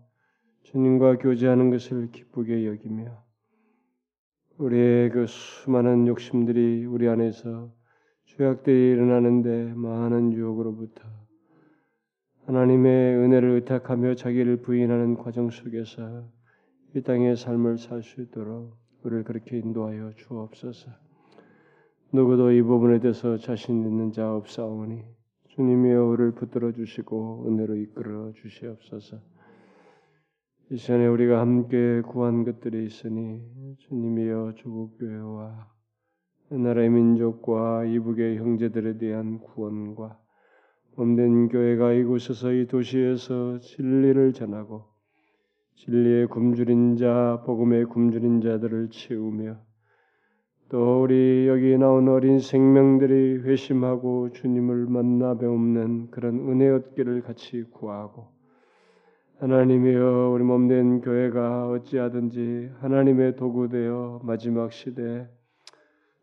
주님과 교제하는 것을 기쁘게 여기며 우리의 그 수많은 욕심들이 우리 안에서 죄악들이 일어나는데 많은 유혹으로부터 하나님의 은혜를 의탁하며 자기를 부인하는 과정 속에서 이 땅의 삶을 살 수 있도록 우리를 그렇게 인도하여 주옵소서. 누구도 이 부분에 대해서 자신 있는 자 없사오니 주님이여 우리를 붙들어 주시고 은혜로 이끌어 주시옵소서. 이 시간에 우리가 함께 구한 것들이 있으니 주님이여 조국 교회와 나라의 민족과 이북의 형제들에 대한 구원과 몸된 교회가 이곳에서 이 도시에서 진리를 전하고 진리의 굶주린 자, 복음의 굶주린 자들을 채우며 또 우리 여기 나온 어린 생명들이 회심하고 주님을 만나 배우는 그런 은혜 얻기를 같이 구하고 하나님이여 우리 몸된 교회가 어찌하든지 하나님의 도구 되어 마지막 시대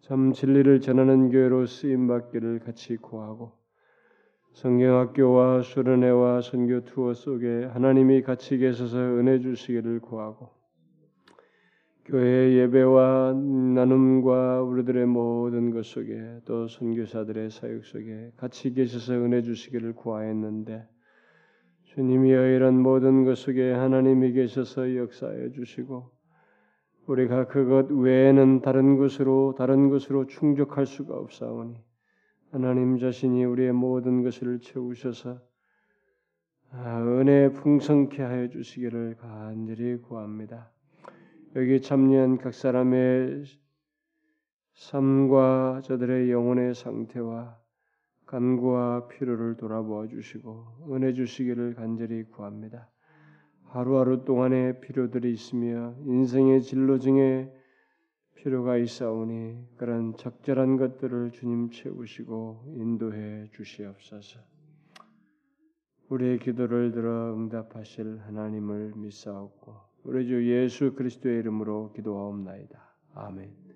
참 진리를 전하는 교회로 쓰임 받기를 같이 구하고 성경학교와 수련회와 선교 투어 속에 하나님이 같이 계셔서 은혜 주시기를 구하고 교회 예배와 나눔과 우리들의 모든 것 속에 또 선교사들의 사역 속에 같이 계셔서 은혜 주시기를 구하였는데 주님이여 이런 모든 것 속에 하나님이 계셔서 역사해 주시고 우리가 그것 외에는 다른 것으로 다른 것으로 충족할 수가 없사오니 하나님 자신이 우리의 모든 것을 채우셔서 아, 은혜 풍성케 하여 주시기를 간절히 구합니다. 여기 참여한 각 사람의 삶과 저들의 영혼의 상태와 간구와 필요를 돌아보아 주시고 은혜 주시기를 간절히 구합니다. 하루하루 동안의 필요들이 있으며 인생의 진로 중에 필요가 있사오니 그런 적절한 것들을 주님 채우시고 인도해 주시옵소서. 우리의 기도를 들어 응답하실 하나님을 믿사옵고 우리 주 예수 그리스도의 이름으로 기도하옵나이다. 아멘.